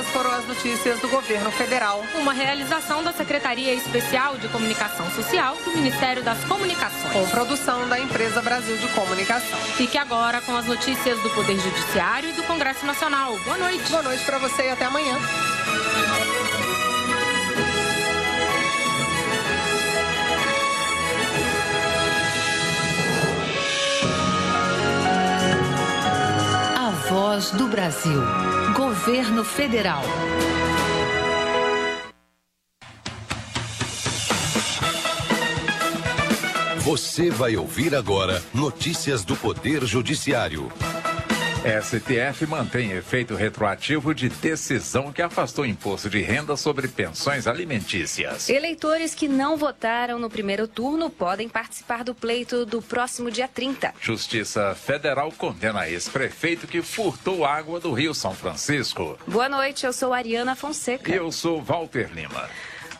Essas foram as notícias do governo federal. Uma realização da Secretaria Especial de Comunicação Social do Ministério das Comunicações. Com produção da empresa Brasil de Comunicação. Fique agora com as notícias do Poder Judiciário e do Congresso Nacional. Boa noite. Boa noite para você e até amanhã. A voz do Brasil. Governo Federal. Você vai ouvir agora notícias do Poder Judiciário. STF mantém efeito retroativo de decisão que afastou imposto de renda sobre pensões alimentícias. Eleitores que não votaram no primeiro turno podem participar do pleito do próximo dia 30. Justiça Federal condena ex-prefeito que furtou água do Rio São Francisco. Boa noite, eu sou Ariana Fonseca. E eu sou Walter Lima.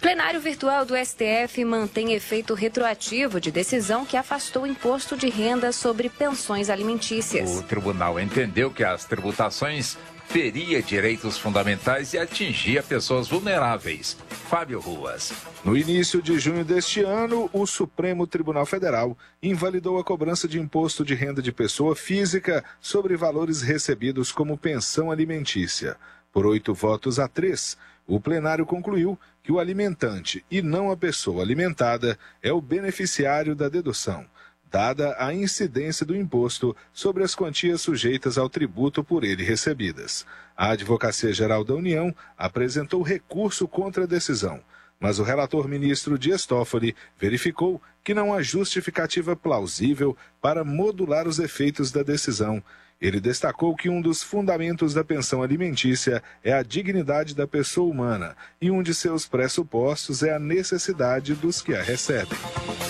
Plenário virtual do STF mantém efeito retroativo de decisão que afastou o imposto de renda sobre pensões alimentícias. O tribunal entendeu que as tributações feria direitos fundamentais e atingia pessoas vulneráveis. Fábio Ruas. No início de junho deste ano, o Supremo Tribunal Federal invalidou a cobrança de imposto de renda de pessoa física sobre valores recebidos como pensão alimentícia. Por oito votos a três, o plenário concluiu que o alimentante e não a pessoa alimentada é o beneficiário da dedução, dada a incidência do imposto sobre as quantias sujeitas ao tributo por ele recebidas. A Advocacia Geral da União apresentou recurso contra a decisão, mas o relator ministro Dias Toffoli verificou que não há justificativa plausível para modular os efeitos da decisão ele destacou que um dos fundamentos da pensão alimentícia é a dignidade da pessoa humana e um de seus pressupostos é a necessidade dos que a recebem.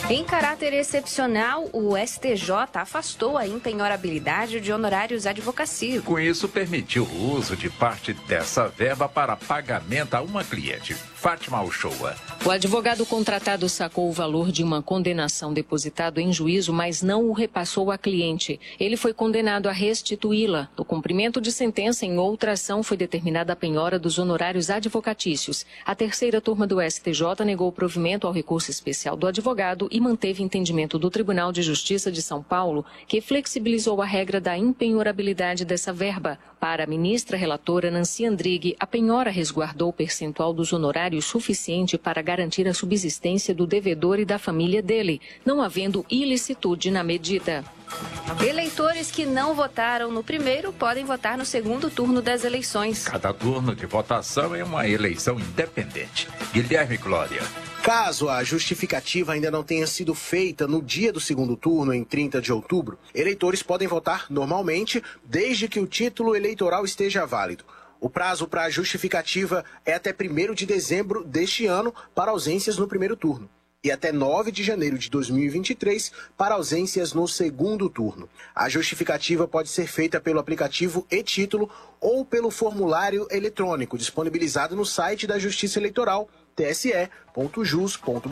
Em caráter excepcional, o STJ afastou a empenhorabilidade de honorários advocacia. Com isso, permitiu o uso de parte dessa verba para pagamento a uma cliente. Fátima Uchoa. O advogado contratado sacou o valor de uma condenação depositado em juízo, mas não o repassou à cliente. Ele foi condenado a restituí-la. No cumprimento de sentença, em outra ação, foi determinada a penhora dos honorários advocatícios. A terceira turma do STJ negou o provimento ao recurso especial do advogado e manteve entendimento do Tribunal de Justiça de São Paulo, que flexibilizou a regra da empenhorabilidade dessa verba. Para a ministra relatora Nancy Andrighi, a penhora resguardou o percentual dos honorários suficiente para garantir a subsistência do devedor e da família dele, não havendo ilicitude na medida. Eleitores que não votaram no primeiro podem votar no segundo turno das eleições. Cada turno de votação é uma eleição independente. Guilherme Glória. Caso a justificativa ainda não tenha sido feita no dia do segundo turno, em 30 de outubro, eleitores podem votar normalmente, desde que o título eleitoral esteja válido. O prazo para a justificativa é até 1 de dezembro deste ano para ausências no primeiro turno e até 9 de janeiro de 2023 para ausências no segundo turno. A justificativa pode ser feita pelo aplicativo e-título ou pelo formulário eletrônico disponibilizado no site da Justiça Eleitoral tse.jus.br.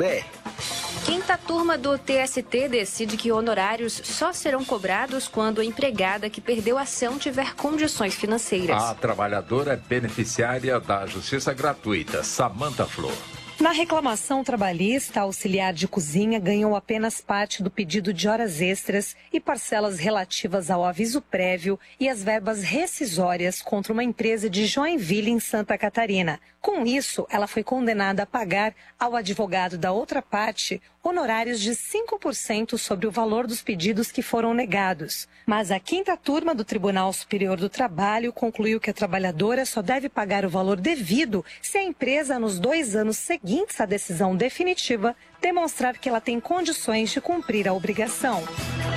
Quinta turma do TST decide que honorários só serão cobrados quando a empregada que perdeu a ação tiver condições financeiras. A trabalhadora é beneficiária da justiça gratuita, Samanta Flor. Na reclamação trabalhista, a auxiliar de cozinha ganhou apenas parte do pedido de horas extras e parcelas relativas ao aviso prévio e as verbas rescisórias contra uma empresa de Joinville, em Santa Catarina. Com isso, ela foi condenada a pagar ao advogado da outra parte honorários de 5% sobre o valor dos pedidos que foram negados. Mas a quinta turma do Tribunal Superior do Trabalho concluiu que a trabalhadora só deve pagar o valor devido se a empresa, nos dois anos seguintes à decisão definitiva, demonstrar que ela tem condições de cumprir a obrigação.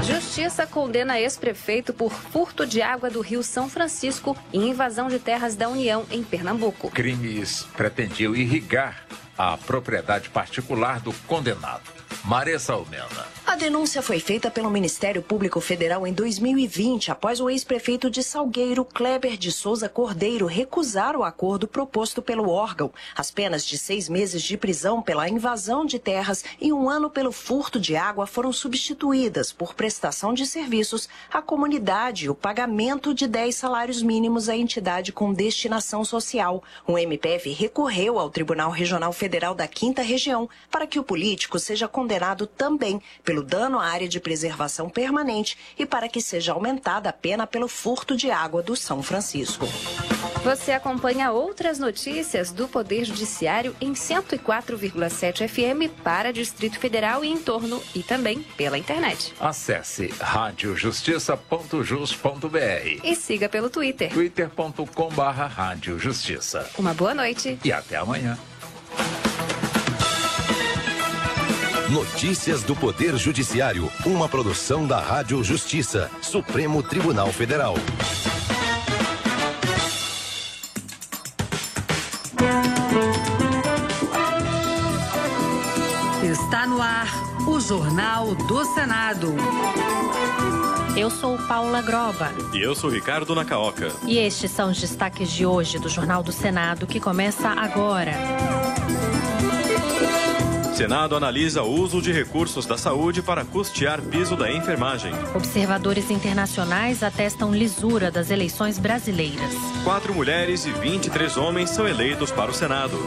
Justiça condena ex-prefeito por furto de água do Rio São Francisco e invasão de terras da União em Pernambuco. Crimes pretendiam irrigar a propriedade particular do condenado. Maria Salmena. A denúncia foi feita pelo Ministério Público Federal em 2020, após o ex-prefeito de Salgueiro, Kleber de Souza Cordeiro, recusar o acordo proposto pelo órgão. As penas de seis meses de prisão pela invasão de terras e um ano pelo furto de água foram substituídas por prestação de serviços à comunidade e o pagamento de 10 salários mínimos à entidade com destinação social. O MPF recorreu ao Tribunal Regional Federal da Quinta Região para que o político seja condenado também pelo dano à área de preservação permanente e para que seja aumentada a pena pelo furto de água do São Francisco. Você acompanha outras notícias do Poder Judiciário em 104,7 FM para Distrito Federal e em torno e também pela internet. Acesse radiojustiça.jus.br e siga pelo Twitter. twitter.com/barra Justiça. Uma boa noite e até amanhã. Notícias do Poder Judiciário, uma produção da Rádio Justiça, Supremo Tribunal Federal. Está no ar o Jornal do Senado. Eu sou Paula Groba. E eu sou Ricardo Nacaoca. E estes são os destaques de hoje do Jornal do Senado, que começa agora. Senado analisa o uso de recursos da saúde para custear piso da enfermagem. Observadores internacionais atestam lisura das eleições brasileiras. Quatro mulheres e 23 homens são eleitos para o Senado.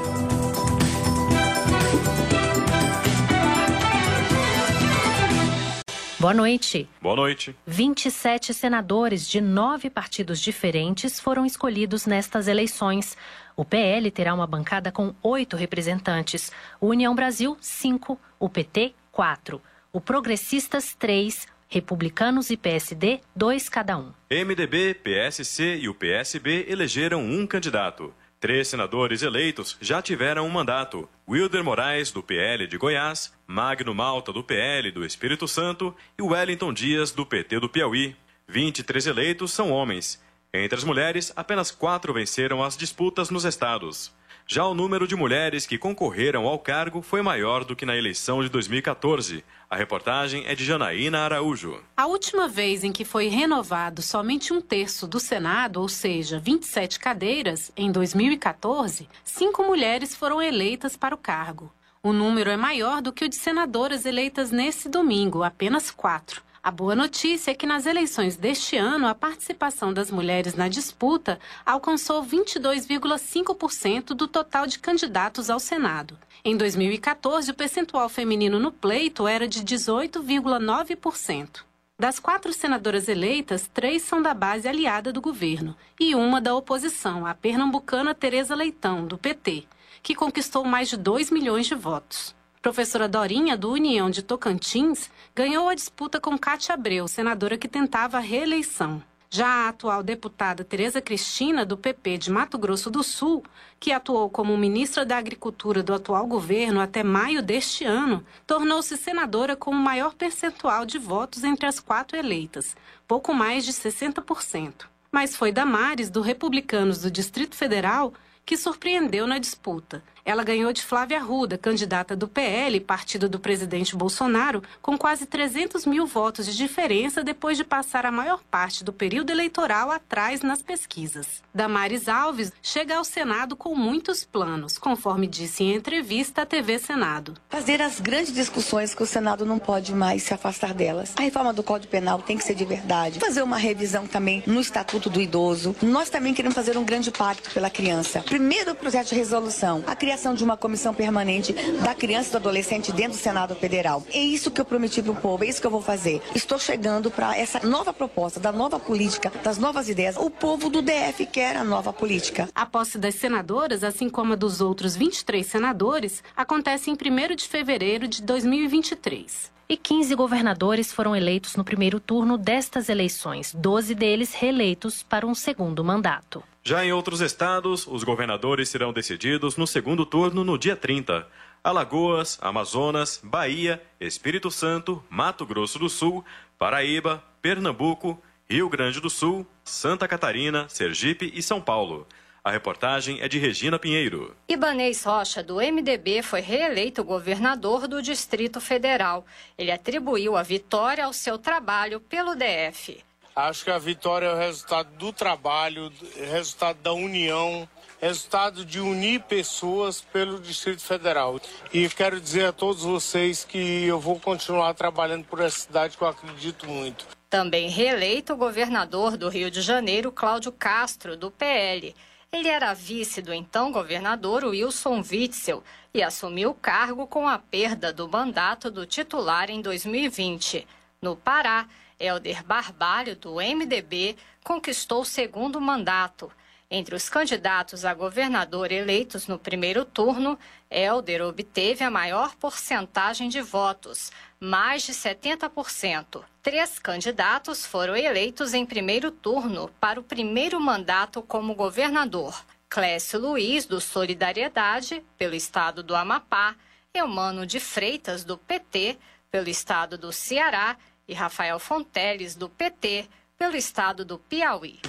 Boa noite. Boa noite. 27 senadores de nove partidos diferentes foram escolhidos nestas eleições. O PL terá uma bancada com oito representantes, o União Brasil, cinco, o PT, quatro, o Progressistas, três, Republicanos e PSD, dois cada um. MDB, PSC e o PSB elegeram um candidato. Três senadores eleitos já tiveram um mandato: Wilder Moraes, do PL de Goiás, Magno Malta, do PL do Espírito Santo e Wellington Dias, do PT do Piauí. 23 eleitos são homens. Entre as mulheres, apenas quatro venceram as disputas nos estados. Já o número de mulheres que concorreram ao cargo foi maior do que na eleição de 2014. A reportagem é de Janaína Araújo. A última vez em que foi renovado somente um terço do Senado, ou seja, 27 cadeiras, em 2014, cinco mulheres foram eleitas para o cargo. O número é maior do que o de senadoras eleitas nesse domingo, apenas quatro. A boa notícia é que nas eleições deste ano, a participação das mulheres na disputa alcançou 22,5% do total de candidatos ao Senado. Em 2014, o percentual feminino no pleito era de 18,9%. Das quatro senadoras eleitas, três são da base aliada do governo e uma da oposição, a pernambucana Tereza Leitão, do PT, que conquistou mais de 2 milhões de votos. Professora Dorinha, do União de Tocantins, ganhou a disputa com Cátia Abreu, senadora que tentava a reeleição. Já a atual deputada Tereza Cristina, do PP de Mato Grosso do Sul, que atuou como ministra da Agricultura do atual governo até maio deste ano, tornou-se senadora com o maior percentual de votos entre as quatro eleitas, pouco mais de 60%. Mas foi Damares, do Republicanos do Distrito Federal, que surpreendeu na disputa. Ela ganhou de Flávia Arruda, candidata do PL, partido do presidente Bolsonaro, com quase 300 mil votos de diferença depois de passar a maior parte do período eleitoral atrás nas pesquisas. Damares Alves chega ao Senado com muitos planos, conforme disse em entrevista à TV Senado. Fazer as grandes discussões que o Senado não pode mais se afastar delas. A reforma do Código Penal tem que ser de verdade. Fazer uma revisão também no Estatuto do Idoso. Nós também queremos fazer um grande pacto pela criança. Primeiro projeto de resolução, a criação criação de uma comissão permanente da criança e do adolescente dentro do Senado Federal. É isso que eu prometi para o povo, é isso que eu vou fazer. Estou chegando para essa nova proposta, da nova política, das novas ideias. O povo do DF quer a nova política. A posse das senadoras, assim como a dos outros 23 senadores, acontece em 1 de fevereiro de 2023 e 15 governadores foram eleitos no primeiro turno destas eleições, 12 deles reeleitos para um segundo mandato. Já em outros estados, os governadores serão decididos no segundo turno no dia 30. Alagoas, Amazonas, Bahia, Espírito Santo, Mato Grosso do Sul, Paraíba, Pernambuco, Rio Grande do Sul, Santa Catarina, Sergipe e São Paulo. A reportagem é de Regina Pinheiro. Ibanês Rocha, do MDB, foi reeleito governador do Distrito Federal. Ele atribuiu a vitória ao seu trabalho pelo DF. Acho que a vitória é o resultado do trabalho, resultado da união, resultado de unir pessoas pelo Distrito Federal. E quero dizer a todos vocês que eu vou continuar trabalhando por essa cidade que eu acredito muito. Também reeleito o governador do Rio de Janeiro, Cláudio Castro, do PL. Ele era vice do então governador Wilson Witzel e assumiu o cargo com a perda do mandato do titular em 2020. No Pará, Helder Barbalho, do MDB, conquistou o segundo mandato. Entre os candidatos a governador eleitos no primeiro turno, Helder obteve a maior porcentagem de votos, mais de 70%. Três candidatos foram eleitos em primeiro turno para o primeiro mandato como governador. Clécio Luiz, do Solidariedade, pelo estado do Amapá, Eumano de Freitas, do PT, pelo estado do Ceará, e Rafael Fonteles, do PT, pelo estado do Piauí.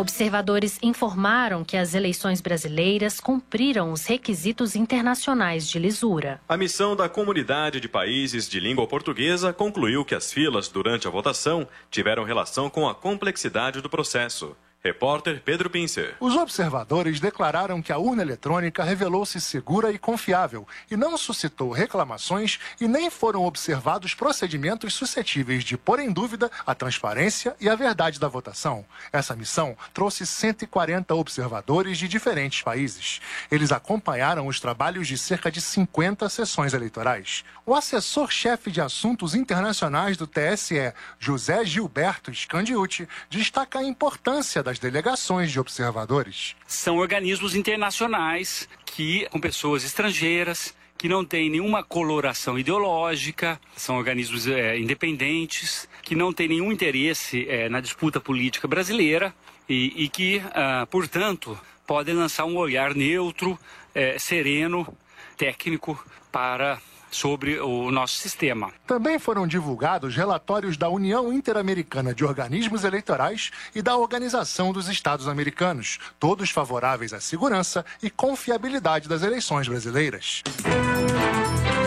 Observadores informaram que as eleições brasileiras cumpriram os requisitos internacionais de lisura. A missão da Comunidade de Países de Língua Portuguesa concluiu que as filas durante a votação tiveram relação com a complexidade do processo. Repórter Pedro Pincer. Os observadores declararam que a urna eletrônica revelou-se segura e confiável e não suscitou reclamações e nem foram observados procedimentos suscetíveis de pôr em dúvida a transparência e a verdade da votação. Essa missão trouxe 140 observadores de diferentes países. Eles acompanharam os trabalhos de cerca de 50 sessões eleitorais. O assessor-chefe de assuntos internacionais do TSE, José Gilberto Scandiuti, destaca a importância da das delegações de observadores. São organismos internacionais que, com pessoas estrangeiras, que não têm nenhuma coloração ideológica, são organismos é, independentes, que não têm nenhum interesse é, na disputa política brasileira e, e que, ah, portanto, podem lançar um olhar neutro, é, sereno, técnico para sobre o nosso sistema. Também foram divulgados relatórios da União Interamericana de Organismos Eleitorais e da Organização dos Estados Americanos, todos favoráveis à segurança e confiabilidade das eleições brasileiras. E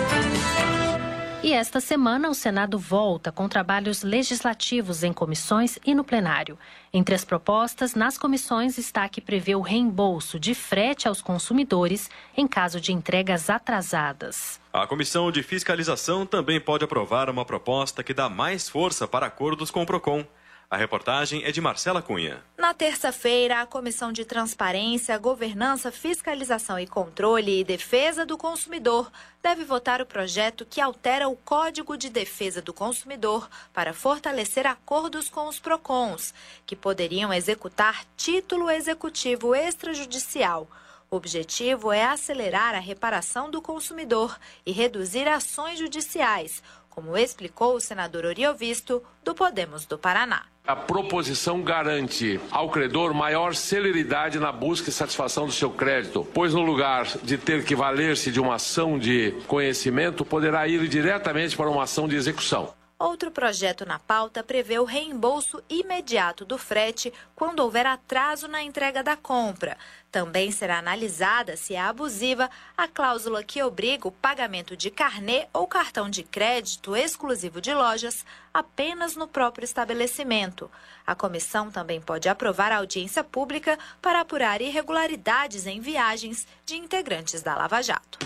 esta semana, o Senado volta com trabalhos legislativos em comissões e no plenário. Entre as propostas, nas comissões está a que prevê o reembolso de frete aos consumidores em caso de entregas atrasadas. A Comissão de Fiscalização também pode aprovar uma proposta que dá mais força para acordos com o PROCON. A reportagem é de Marcela Cunha. Na terça-feira, a Comissão de Transparência, Governança, Fiscalização e Controle e Defesa do Consumidor deve votar o projeto que altera o Código de Defesa do Consumidor para fortalecer acordos com os PROCONs, que poderiam executar título executivo extrajudicial. O objetivo é acelerar a reparação do consumidor e reduzir ações judiciais, como explicou o senador Oriovisto, do Podemos do Paraná. A proposição garante ao credor maior celeridade na busca e satisfação do seu crédito, pois no lugar de ter que valer-se de uma ação de conhecimento, poderá ir diretamente para uma ação de execução. Outro projeto na pauta prevê o reembolso imediato do frete quando houver atraso na entrega da compra. Também será analisada se é abusiva a cláusula que obriga o pagamento de carnê ou cartão de crédito exclusivo de lojas apenas no próprio estabelecimento. A comissão também pode aprovar a audiência pública para apurar irregularidades em viagens de integrantes da Lava Jato.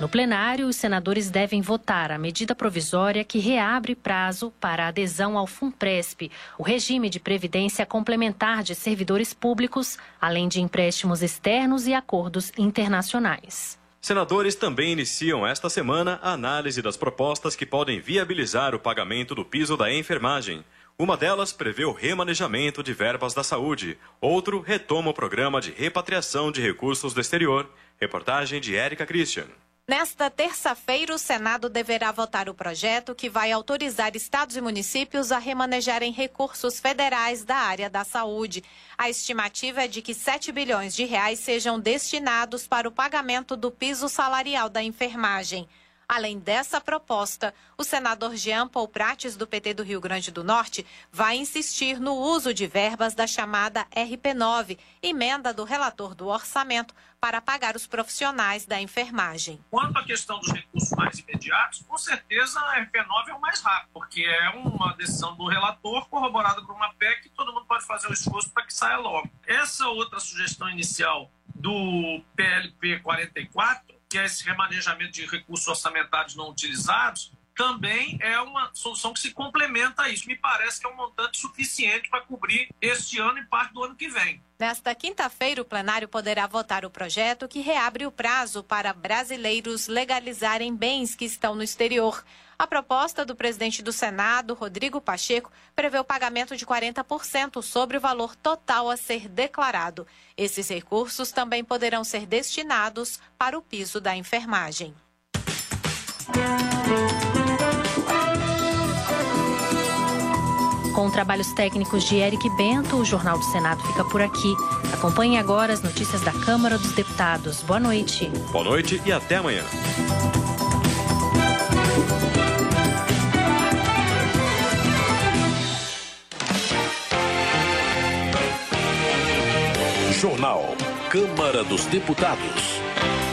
No plenário, os senadores devem votar a medida provisória que reabre prazo para adesão ao FUNPRESP, o regime de previdência complementar de servidores públicos, além de empréstimos externos e acordos internacionais. Senadores também iniciam esta semana a análise das propostas que podem viabilizar o pagamento do piso da enfermagem. Uma delas prevê o remanejamento de verbas da saúde, outro retoma o programa de repatriação de recursos do exterior. Reportagem de Érica Christian. Nesta terça-feira, o Senado deverá votar o projeto que vai autorizar estados e municípios a remanejarem recursos federais da área da saúde. A estimativa é de que 7 bilhões de reais sejam destinados para o pagamento do piso salarial da enfermagem. Além dessa proposta, o senador Jean Paul Prates, do PT do Rio Grande do Norte, vai insistir no uso de verbas da chamada RP9, emenda do relator do orçamento, para pagar os profissionais da enfermagem. Quanto à questão dos recursos mais imediatos, com certeza a RP9 é o mais rápido, porque é uma decisão do relator corroborada por uma PEC e todo mundo pode fazer o esforço para que saia logo. Essa outra sugestão inicial do PLP 44 que é esse remanejamento de recursos orçamentários não utilizados, também é uma solução que se complementa a isso. Me parece que é um montante suficiente para cobrir este ano e parte do ano que vem. Nesta quinta-feira, o plenário poderá votar o projeto que reabre o prazo para brasileiros legalizarem bens que estão no exterior. A proposta do presidente do Senado, Rodrigo Pacheco, prevê o pagamento de 40% sobre o valor total a ser declarado. Esses recursos também poderão ser destinados para o piso da enfermagem. Com trabalhos técnicos de Eric Bento, o Jornal do Senado fica por aqui. Acompanhe agora as notícias da Câmara dos Deputados. Boa noite. Boa noite e até amanhã. Jornal. Câmara dos Deputados.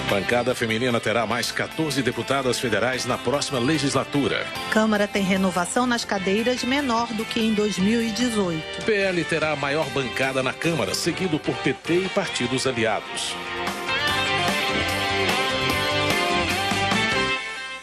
Bancada feminina terá mais 14 deputadas federais na próxima legislatura. Câmara tem renovação nas cadeiras menor do que em 2018. PL terá a maior bancada na Câmara, seguido por PT e partidos aliados.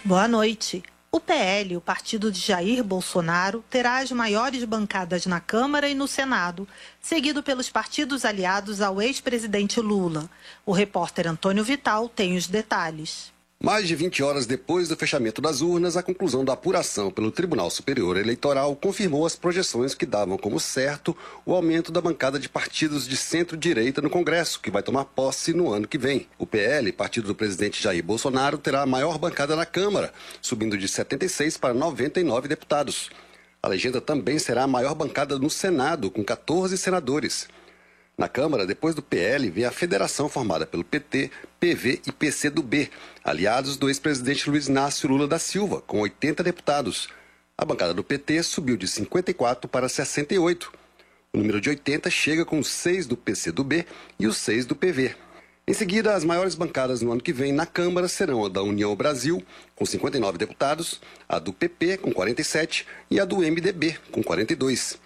Boa noite. O PL, o partido de Jair Bolsonaro, terá as maiores bancadas na Câmara e no Senado, seguido pelos partidos aliados ao ex-presidente Lula. O repórter Antônio Vital tem os detalhes. Mais de 20 horas depois do fechamento das urnas, a conclusão da apuração pelo Tribunal Superior Eleitoral confirmou as projeções que davam como certo o aumento da bancada de partidos de centro-direita no Congresso, que vai tomar posse no ano que vem. O PL, partido do presidente Jair Bolsonaro, terá a maior bancada na Câmara, subindo de 76 para 99 deputados. A legenda também será a maior bancada no Senado, com 14 senadores. Na Câmara, depois do PL, vem a federação formada pelo PT, PV e PCdoB, aliados do ex-presidente Luiz Inácio Lula da Silva, com 80 deputados. A bancada do PT subiu de 54 para 68. O número de 80 chega com 6 do PCdoB e os 6 do PV. Em seguida, as maiores bancadas no ano que vem na Câmara serão a da União Brasil, com 59 deputados, a do PP, com 47, e a do MDB, com 42.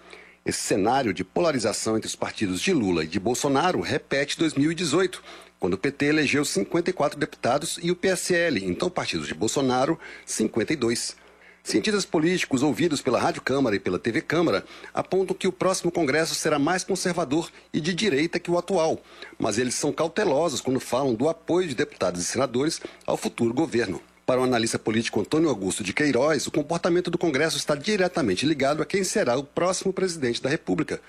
Esse cenário de polarização entre os partidos de Lula e de Bolsonaro repete 2018, quando o PT elegeu 54 deputados e o PSL, então partido de Bolsonaro, 52. Cientistas políticos ouvidos pela Rádio Câmara e pela TV Câmara apontam que o próximo Congresso será mais conservador e de direita que o atual, mas eles são cautelosos quando falam do apoio de deputados e senadores ao futuro governo. Para o analista político Antônio Augusto de Queiroz, o comportamento do Congresso está diretamente ligado a quem será o próximo presidente da República.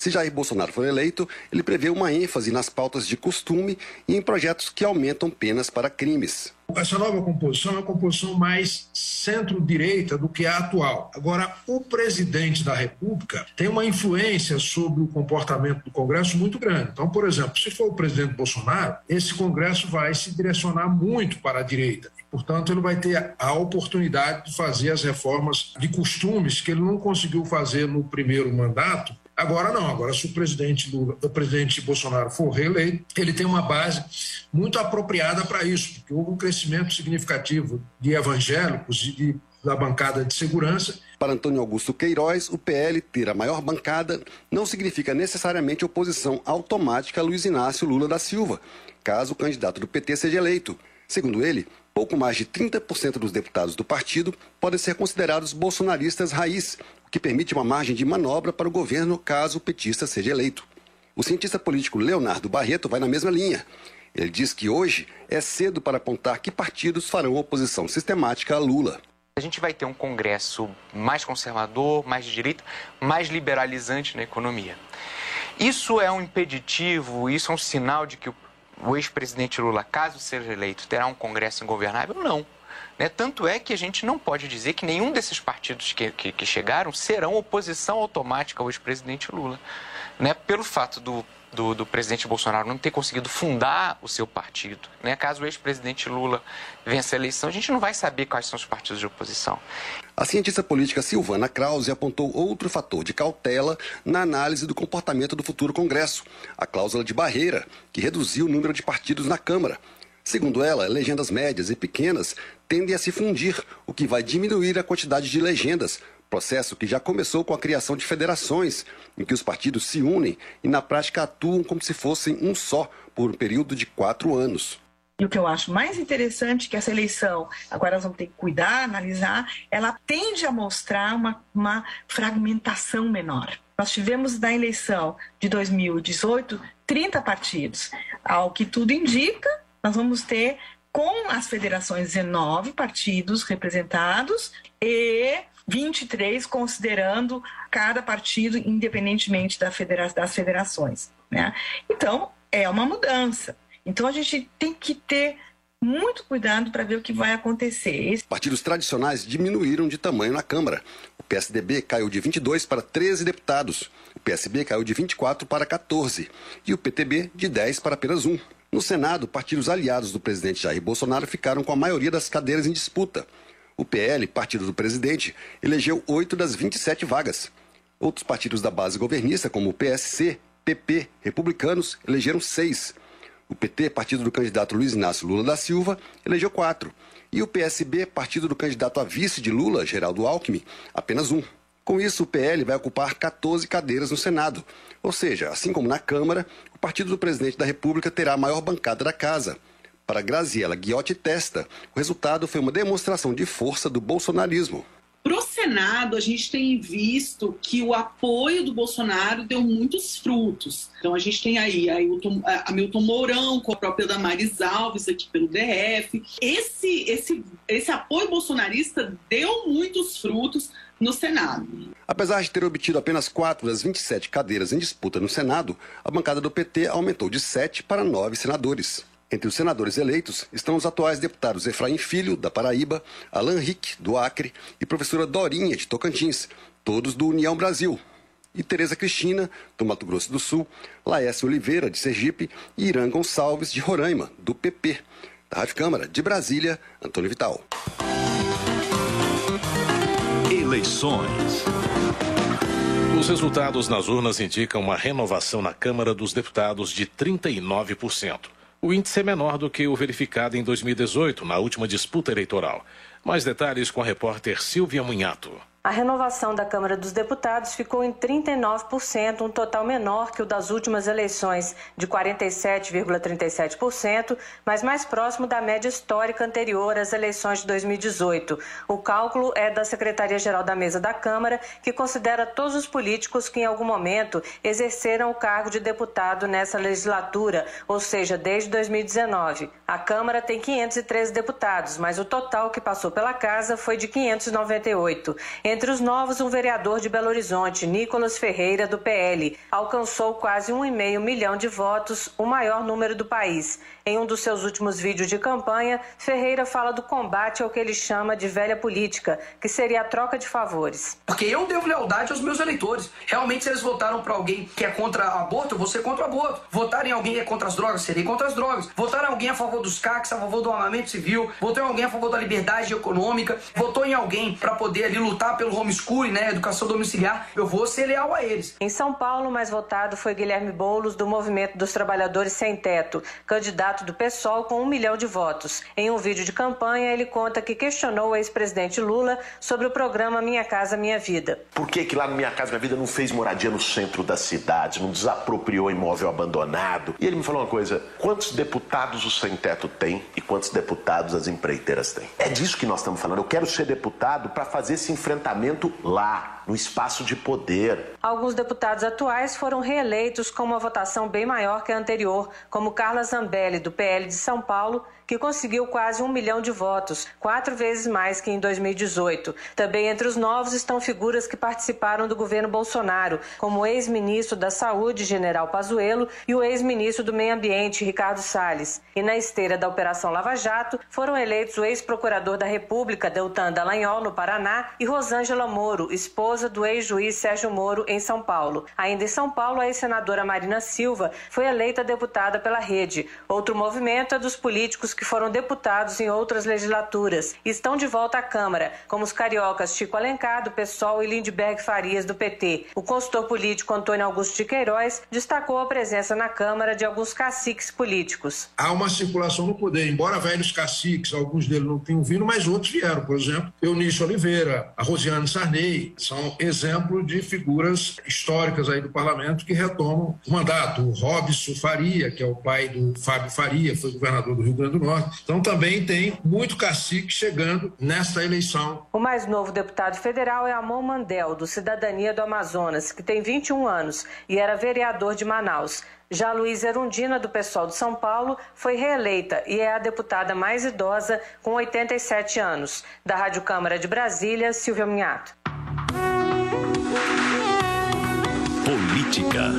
Se Jair Bolsonaro for eleito, ele prevê uma ênfase nas pautas de costume e em projetos que aumentam penas para crimes. Essa nova composição é uma composição mais centro-direita do que a atual. Agora, o presidente da República tem uma influência sobre o comportamento do Congresso muito grande. Então, por exemplo, se for o presidente Bolsonaro, esse Congresso vai se direcionar muito para a direita. Portanto, ele vai ter a oportunidade de fazer as reformas de costumes que ele não conseguiu fazer no primeiro mandato, Agora não, agora se o presidente Lula, o presidente Bolsonaro for reeleito, ele tem uma base muito apropriada para isso, porque houve um crescimento significativo de evangélicos e de, da bancada de segurança. Para Antônio Augusto Queiroz, o PL ter a maior bancada não significa necessariamente oposição automática a Luiz Inácio Lula da Silva, caso o candidato do PT seja eleito. Segundo ele, pouco mais de 30% dos deputados do partido podem ser considerados bolsonaristas raiz, que permite uma margem de manobra para o governo caso o petista seja eleito. O cientista político Leonardo Barreto vai na mesma linha. Ele diz que hoje é cedo para apontar que partidos farão oposição sistemática a Lula. A gente vai ter um Congresso mais conservador, mais de direita, mais liberalizante na economia. Isso é um impeditivo, isso é um sinal de que o ex-presidente Lula, caso seja eleito, terá um Congresso ingovernável? Não. Né? Tanto é que a gente não pode dizer que nenhum desses partidos que, que, que chegaram serão oposição automática ao ex-presidente Lula. né, pelo fato do do, do, presidente Bolsonaro não ter conseguido fundar o seu partido. Né? Caso o ex-presidente Lula vença a eleição, a gente não vai saber quais são os partidos de oposição. A cientista política Silvana Krause apontou outro fator de cautela na análise do comportamento do futuro Congresso, a cláusula de barreira, que reduziu o número de partidos na Câmara. Segundo ela, legendas médias e pequenas tendem a se fundir, o que vai diminuir a quantidade de legendas, Processo que já começou com a criação de federações, em que os partidos se unem e, na prática, atuam como se fossem um só, por um período de quatro anos. E o que eu acho mais interessante é que essa eleição, agora nós vamos ter que cuidar, analisar, ela tende a mostrar uma, uma fragmentação menor. Nós tivemos na eleição de 2018 30 partidos. Ao que tudo indica, nós vamos ter com as federações 19 partidos representados e 23 considerando cada partido independentemente da federa das federações. Né? Então, é uma mudança. Então, a gente tem que ter muito cuidado para ver o que vai acontecer. Partidos tradicionais diminuíram de tamanho na Câmara. O PSDB caiu de 22 para 13 deputados. O PSB caiu de 24 para 14. E o PTB de 10 para apenas um. No Senado, partidos aliados do presidente Jair Bolsonaro ficaram com a maioria das cadeiras em disputa. O PL, partido do presidente, elegeu oito das 27 vagas. Outros partidos da base governista, como o PSC, PP, republicanos, elegeram seis. O PT, partido do candidato Luiz Inácio Lula da Silva, elegeu quatro. E o PSB, partido do candidato a vice de Lula, Geraldo Alckmin, apenas um. Com isso, o PL vai ocupar 14 cadeiras no Senado. Ou seja, assim como na Câmara, o partido do presidente da República terá a maior bancada da casa. Para Graziela Guiotti Testa, o resultado foi uma demonstração de força do bolsonarismo. Para o Senado, a gente tem visto que o apoio do Bolsonaro deu muitos frutos. Então, a gente tem aí a Hamilton Mourão, com a própria Damares Alves aqui pelo DF. Esse, esse, esse apoio bolsonarista deu muitos frutos no Senado. Apesar de ter obtido apenas 4 das 27 cadeiras em disputa no Senado, a bancada do PT aumentou de 7 para 9 senadores. Entre os senadores eleitos estão os atuais deputados Efraim Filho, da Paraíba, Alan Rick, do Acre, e professora Dorinha, de Tocantins, todos do União Brasil. E Tereza Cristina, do Mato Grosso do Sul, Laércio Oliveira, de Sergipe, e Irã Gonçalves, de Roraima, do PP. Da Rádio Câmara, de Brasília, Antônio Vital. Eleições. Os resultados nas urnas indicam uma renovação na Câmara dos Deputados de 39%. O índice é menor do que o verificado em 2018, na última disputa eleitoral. Mais detalhes com a repórter Silvia Munhato. A renovação da Câmara dos Deputados ficou em 39%, um total menor que o das últimas eleições, de 47,37%, mas mais próximo da média histórica anterior às eleições de 2018. O cálculo é da Secretaria-Geral da Mesa da Câmara, que considera todos os políticos que em algum momento exerceram o cargo de deputado nessa legislatura, ou seja, desde 2019. A Câmara tem 513 deputados, mas o total que passou pela casa foi de 598. Entre os novos, um vereador de Belo Horizonte, Nicolas Ferreira, do PL, alcançou quase um e meio milhão de votos, o maior número do país. Em um dos seus últimos vídeos de campanha, Ferreira fala do combate ao que ele chama de velha política, que seria a troca de favores. Porque eu devo lealdade aos meus eleitores. Realmente, se eles votaram para alguém que é contra aborto, eu vou ser contra o aborto. Votar em alguém que é contra as drogas, serei contra as drogas. Votar em alguém a favor dos CACs, a favor do armamento civil. Votou em alguém a favor da liberdade econômica. Votou em alguém para poder ali lutar pelo homeschooling, né, educação domiciliar. Eu vou ser leal a eles. Em São Paulo, o mais votado foi Guilherme Boulos, do Movimento dos Trabalhadores Sem Teto, candidato candidato do PSOL com um milhão de votos. Em um vídeo de campanha, ele conta que questionou o ex-presidente Lula sobre o programa Minha Casa Minha Vida. Por que, que lá no Minha Casa Minha Vida não fez moradia no centro da cidade, não desapropriou imóvel abandonado? E ele me falou uma coisa: quantos deputados o sem teto tem e quantos deputados as empreiteiras têm? É disso que nós estamos falando. Eu quero ser deputado para fazer esse enfrentamento lá, no espaço de poder. Alguns deputados atuais foram reeleitos com uma votação bem maior que a anterior, como Carla Zambelli, do PL de São Paulo, que conseguiu quase um milhão de votos, quatro vezes mais que em 2018. Também entre os novos estão figuras que participaram do governo Bolsonaro, como o ex-ministro da Saúde, General Pazuello, e o ex-ministro do Meio Ambiente, Ricardo Salles. E na esteira da Operação Lava Jato, foram eleitos o ex-procurador da República, Deltan Dallagnol, no Paraná, e Rosângela Moro, esposa do ex-juiz Sérgio Moro, em São Paulo. Ainda em São Paulo, a ex-senadora Marina Silva foi eleita deputada pela Rede. Outro movimento é dos políticos que foram deputados em outras legislaturas e estão de volta à Câmara, como os cariocas Chico Alencar, do PSOL, e Lindbergh Farias, do PT. O consultor político Antônio Augusto de Queiroz destacou a presença na Câmara de alguns caciques políticos. Há uma circulação no poder, embora velhos caciques, alguns deles não tenham vindo, mas outros vieram. Por exemplo, Eunício Oliveira, a Rosiane Sarney, são exemplos de figuras históricas aí do parlamento que retomam o mandato. O Robson Faria, que é o pai do Fábio Faria, foi governador do Rio Grande do Norte. Então também tem muito cacique chegando nesta eleição. O mais novo deputado federal é Amon Mandel, do Cidadania do Amazonas, que tem 21 anos e era vereador de Manaus. Já Luiz Erundina, do PSOL de São Paulo, foi reeleita e é a deputada mais idosa, com 87 anos. Da Rádio Câmara de Brasília, Silvia Minhato. Política.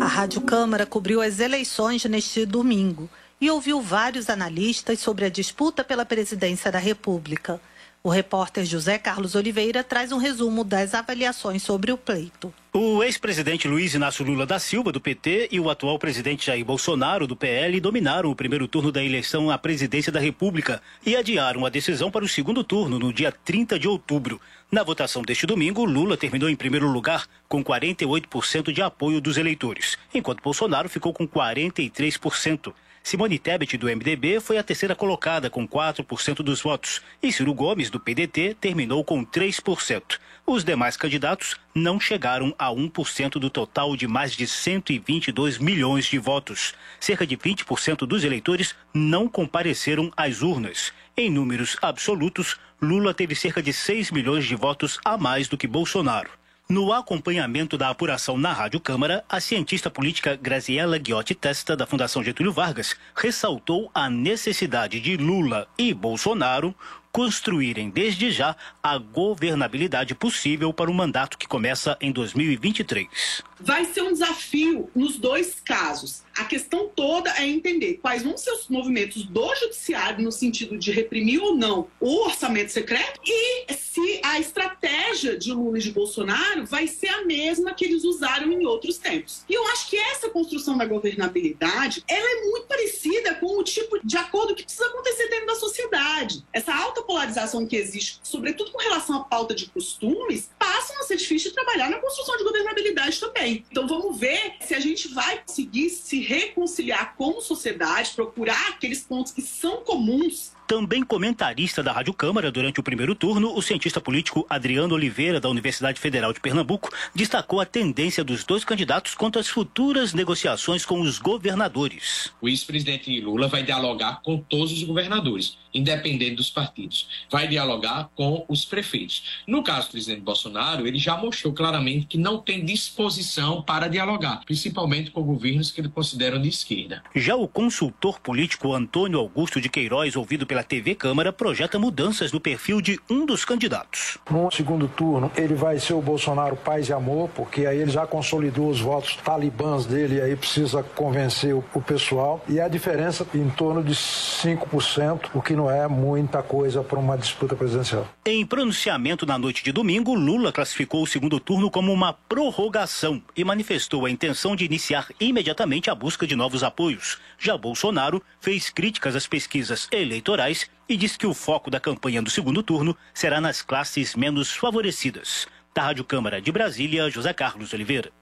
A Rádio Câmara cobriu as eleições neste domingo e ouviu vários analistas sobre a disputa pela presidência da República. O repórter José Carlos Oliveira traz um resumo das avaliações sobre o pleito. O ex-presidente Luiz Inácio Lula da Silva, do PT, e o atual presidente Jair Bolsonaro, do PL, dominaram o primeiro turno da eleição à presidência da República e adiaram a decisão para o segundo turno, no dia 30 de outubro. Na votação deste domingo, Lula terminou em primeiro lugar, com 48% de apoio dos eleitores, enquanto Bolsonaro ficou com 43%. Simone Tebet, do MDB, foi a terceira colocada, com 4% dos votos, e Ciro Gomes, do PDT, terminou com 3%. Os demais candidatos não chegaram a 1% do total de mais de 122 milhões de votos. Cerca de 20% dos eleitores não compareceram às urnas. Em números absolutos, Lula teve cerca de 6 milhões de votos a mais do que Bolsonaro. No acompanhamento da apuração na Rádio Câmara, a cientista política Graziella Ghiotti Testa, da Fundação Getúlio Vargas, ressaltou a necessidade de Lula e Bolsonaro construírem desde já a governabilidade possível para o mandato que começa em 2023. Vai ser um desafio nos dois casos. A questão toda é entender quais vão ser os movimentos do judiciário no sentido de reprimir ou não o orçamento secreto e se a estratégia de Lula e de Bolsonaro vai ser a mesma que eles usaram em outros tempos. E eu acho que essa construção da governabilidade ela é muito parecida com o tipo de acordo que precisa acontecer dentro da sociedade. Essa alta polarização que existe, sobretudo com relação à pauta de costumes, passam a ser difícil de trabalhar na construção de governabilidade também. Então vamos ver se a gente vai conseguir se reconciliar como sociedade, procurar aqueles pontos que são comuns. Também comentarista da Rádio Câmara durante o primeiro turno, o cientista político Adriano Oliveira, da Universidade Federal de Pernambuco, destacou a tendência dos dois candidatos quanto às futuras negociações com os governadores. O ex-presidente Lula vai dialogar com todos os governadores, independente dos partidos. Vai dialogar com os prefeitos. No caso do presidente Bolsonaro, ele já mostrou claramente que não tem disposição para dialogar, principalmente com governos que ele considera de esquerda. Já o consultor político Antônio Augusto de Queiroz, ouvido pela TV Câmara projeta mudanças no perfil de um dos candidatos. No segundo turno, ele vai ser o Bolsonaro paz e amor, porque aí ele já consolidou os votos talibãs dele e aí precisa convencer o, o pessoal. E a diferença em torno de 5%, o que não é muita coisa para uma disputa presidencial. Em pronunciamento na noite de domingo, Lula classificou o segundo turno como uma prorrogação e manifestou a intenção de iniciar imediatamente a busca de novos apoios. Já Bolsonaro fez críticas às pesquisas eleitorais e diz que o foco da campanha do segundo turno será nas classes menos favorecidas. Da Rádio Câmara de Brasília, José Carlos Oliveira.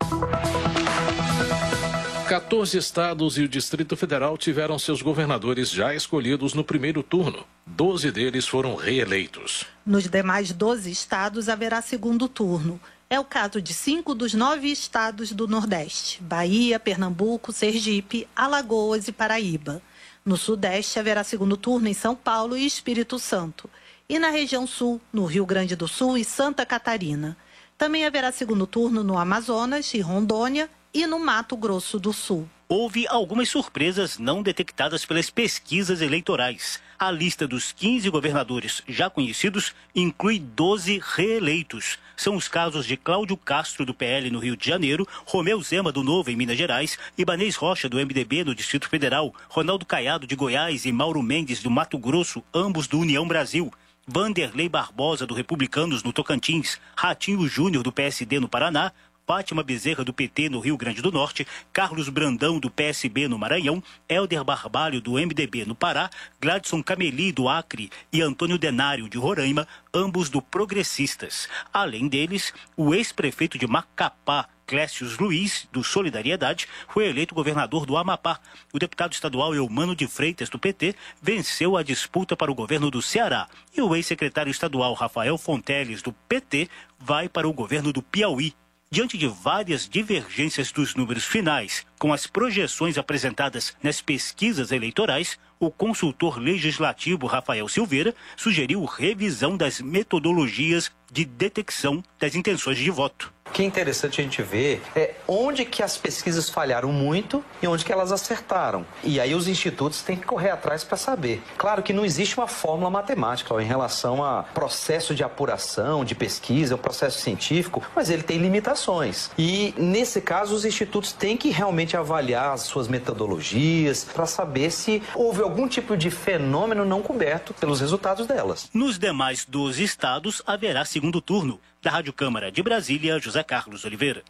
14 estados e o Distrito Federal tiveram seus governadores já escolhidos no primeiro turno. Doze deles foram reeleitos. Nos demais 12 estados haverá segundo turno. É o caso de cinco dos nove estados do Nordeste: Bahia, Pernambuco, Sergipe, Alagoas e Paraíba. No Sudeste, haverá segundo turno em São Paulo e Espírito Santo. E na região Sul, no Rio Grande do Sul e Santa Catarina. Também haverá segundo turno no Amazonas e Rondônia e no Mato Grosso do Sul. houve algumas surpresas não detectadas pelas pesquisas eleitorais. A lista dos 15 governadores já conhecidos inclui 12 reeleitos. São os casos de Cláudio Castro, do PL no Rio de Janeiro, Romeu Zema, do Novo, em Minas Gerais, Ibanês Rocha, do MDB no Distrito Federal, Ronaldo Caiado, de Goiás e Mauro Mendes, do Mato Grosso, ambos do União Brasil. Vanderlei Barbosa, do Republicanos, no Tocantins, Ratinho Júnior, do PSD no Paraná, Fátima Bezerra, do PT no Rio Grande do Norte, Carlos Brandão, do PSB no Maranhão, Helder Barbalho, do MDB no Pará, Gladson Cameli, do Acre e Antônio Denário, de Roraima, ambos do Progressistas. Além deles, o ex-prefeito de Macapá, Clécius Luiz, do Solidariedade, foi eleito governador do Amapá. O deputado estadual Eumano de Freitas, do PT, venceu a disputa para o governo do Ceará. E o ex-secretário estadual Rafael Fonteles, do PT, vai para o governo do Piauí. Diante de várias divergências dos números finais com as projeções apresentadas nas pesquisas eleitorais, o consultor legislativo Rafael Silveira sugeriu revisão das metodologias de detecção das intenções de voto. O que é interessante a gente ver é onde que as pesquisas falharam muito e onde que elas acertaram. E aí os institutos têm que correr atrás para saber. Claro que não existe uma fórmula matemática ó, em relação a processo de apuração, de pesquisa, um processo científico, mas ele tem limitações. E nesse caso os institutos têm que realmente avaliar as suas metodologias para saber se houve algum tipo de fenômeno não coberto pelos resultados delas. Nos demais 12 estados haverá segundo turno. Da Rádio Câmara de Brasília, José Carlos Oliveira.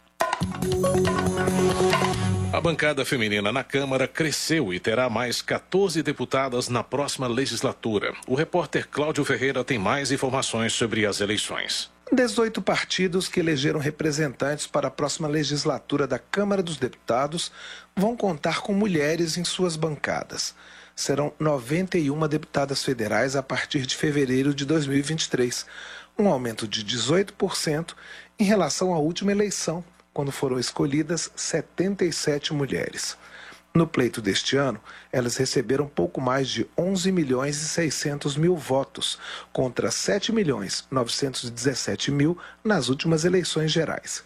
A bancada feminina na Câmara cresceu e terá mais 14 deputadas na próxima legislatura. O repórter Cláudio Ferreira tem mais informações sobre as eleições. 18 partidos que elegeram representantes para a próxima legislatura da Câmara dos Deputados vão contar com mulheres em suas bancadas. Serão 91 deputadas federais a partir de fevereiro de 2023 um aumento de 18% em relação à última eleição, quando foram escolhidas 77 mulheres. No pleito deste ano, elas receberam pouco mais de 11 milhões e 600 mil votos, contra 7 milhões 917 mil nas últimas eleições gerais.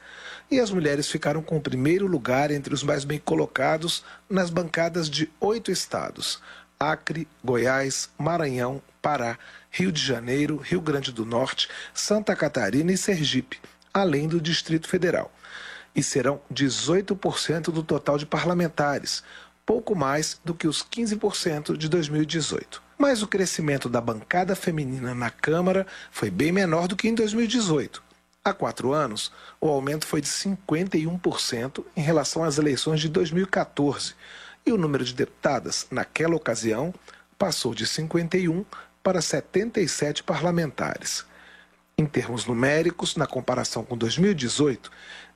E as mulheres ficaram com o primeiro lugar entre os mais bem colocados nas bancadas de oito estados: Acre, Goiás, Maranhão, Pará, Rio de Janeiro, Rio Grande do Norte, Santa Catarina e Sergipe, além do Distrito Federal. E serão 18% do total de parlamentares, pouco mais do que os 15% de 2018. Mas o crescimento da bancada feminina na Câmara foi bem menor do que em 2018. Há quatro anos, o aumento foi de 51% em relação às eleições de 2014, e o número de deputadas, naquela ocasião, passou de 51 para 77 parlamentares. Em termos numéricos, na comparação com 2018,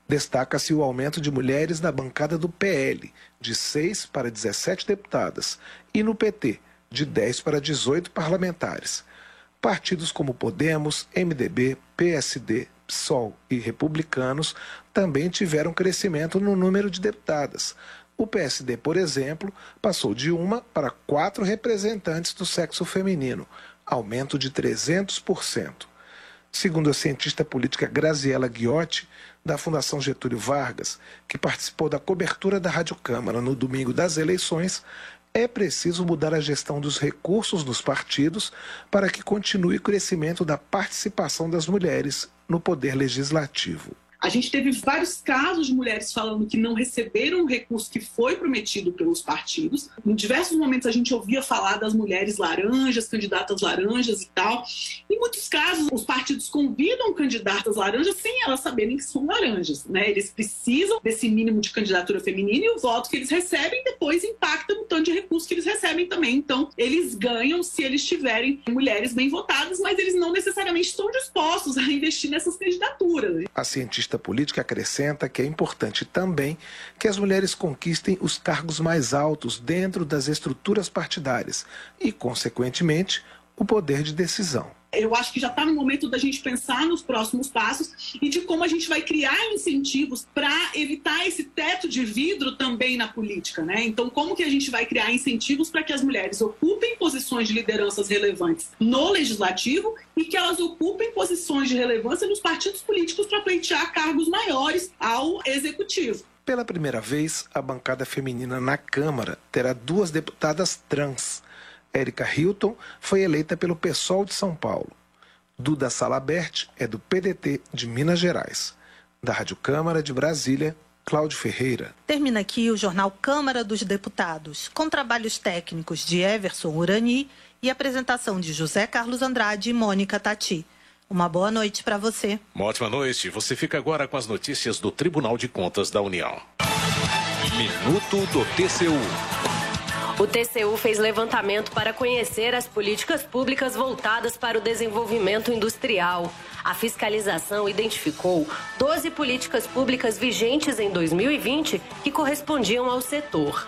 destaca-se o aumento de mulheres na bancada do PL, de 6 para 17 deputadas, e no PT, de 10 para 18 parlamentares. Partidos como Podemos, MDB, PSD, PSOL e Republicanos também tiveram crescimento no número de deputadas, o PSD, por exemplo, passou de uma para quatro representantes do sexo feminino, aumento de 300%. Segundo a cientista política Graziela Ghiotti, da Fundação Getúlio Vargas, que participou da cobertura da Rádio Câmara no domingo das eleições, é preciso mudar a gestão dos recursos nos partidos para que continue o crescimento da participação das mulheres no poder legislativo. A gente teve vários casos de mulheres falando que não receberam o recurso que foi prometido pelos partidos. Em diversos momentos a gente ouvia falar das mulheres laranjas, candidatas laranjas e tal. Em muitos casos, os partidos convidam candidatas laranjas sem elas saberem que são laranjas. Né? Eles precisam desse mínimo de candidatura feminina e o voto que eles recebem depois impacta no tanto de recursos que eles recebem também. Então, eles ganham se eles tiverem mulheres bem votadas, mas eles não necessariamente estão dispostos a investir nessas candidaturas. A cientista cientista política acrescenta que é importante também que as mulheres conquistem os cargos mais altos dentro das estruturas partidárias e, consequentemente, o poder de decisão. Eu acho que já está no momento da gente pensar nos próximos passos e de como a gente vai criar incentivos para evitar esse teto de vidro também na política, né? Então, como que a gente vai criar incentivos para que as mulheres ocupem posições de lideranças relevantes no legislativo e que elas ocupem posições de relevância nos partidos políticos para pleitear cargos maiores ao executivo. Pela primeira vez, a bancada feminina na Câmara terá duas deputadas trans. Érica Hilton foi eleita pelo PSOL de São Paulo. Duda Salabert é do PDT de Minas Gerais. Da Rádio Câmara de Brasília, Cláudio Ferreira. Termina aqui o jornal Câmara dos Deputados, com trabalhos técnicos de Everson Urani e apresentação de José Carlos Andrade e Mônica Tati. Uma boa noite para você. Uma ótima noite. Você fica agora com as notícias do Tribunal de Contas da União. Minuto do TCU. O TCU fez levantamento para conhecer as políticas públicas voltadas para o desenvolvimento industrial. A fiscalização identificou 12 políticas públicas vigentes em 2020 que correspondiam ao setor.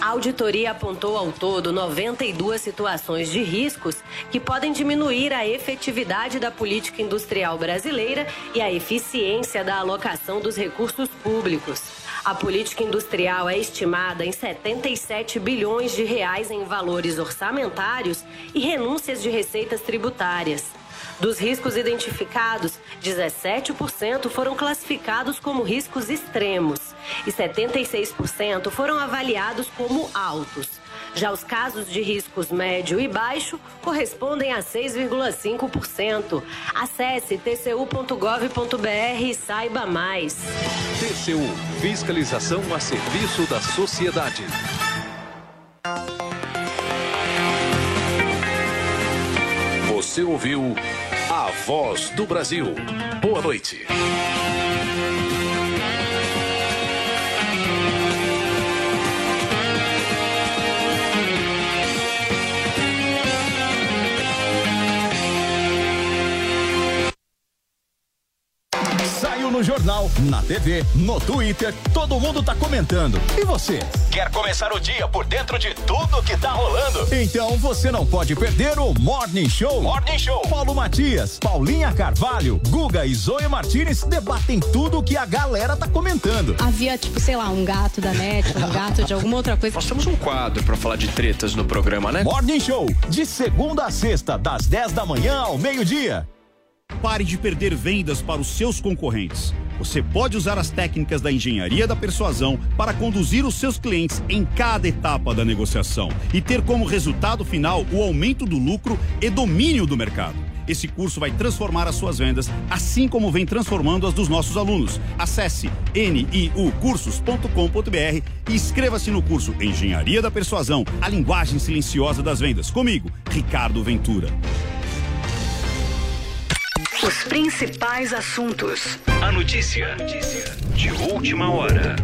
A auditoria apontou ao todo 92 situações de riscos que podem diminuir a efetividade da política industrial brasileira e a eficiência da alocação dos recursos públicos. A política industrial é estimada em 77 bilhões de reais em valores orçamentários e renúncias de receitas tributárias. Dos riscos identificados, 17% foram classificados como riscos extremos e 76% foram avaliados como altos. Já os casos de riscos médio e baixo correspondem a 6,5%. Acesse tcu.gov.br e saiba mais. TCU Fiscalização a serviço da sociedade. Você ouviu a voz do Brasil. Boa noite. No jornal, na TV, no Twitter, todo mundo tá comentando. E você? Quer começar o dia por dentro de tudo que tá rolando? Então você não pode perder o Morning Show. Morning Show. Paulo Matias, Paulinha Carvalho, Guga e Zoe Martinez debatem tudo que a galera tá comentando. Havia, tipo, sei lá, um gato da net, um gato de alguma outra coisa. Nós temos um quadro pra falar de tretas no programa, né? Morning Show, de segunda a sexta, das 10 da manhã ao meio-dia. Pare de perder vendas para os seus concorrentes. Você pode usar as técnicas da engenharia da persuasão para conduzir os seus clientes em cada etapa da negociação e ter como resultado final o aumento do lucro e domínio do mercado. Esse curso vai transformar as suas vendas, assim como vem transformando as dos nossos alunos. Acesse niucursos.com.br e inscreva-se no curso Engenharia da Persuasão, a linguagem silenciosa das vendas. Comigo, Ricardo Ventura. Os principais assuntos. A notícia de última hora.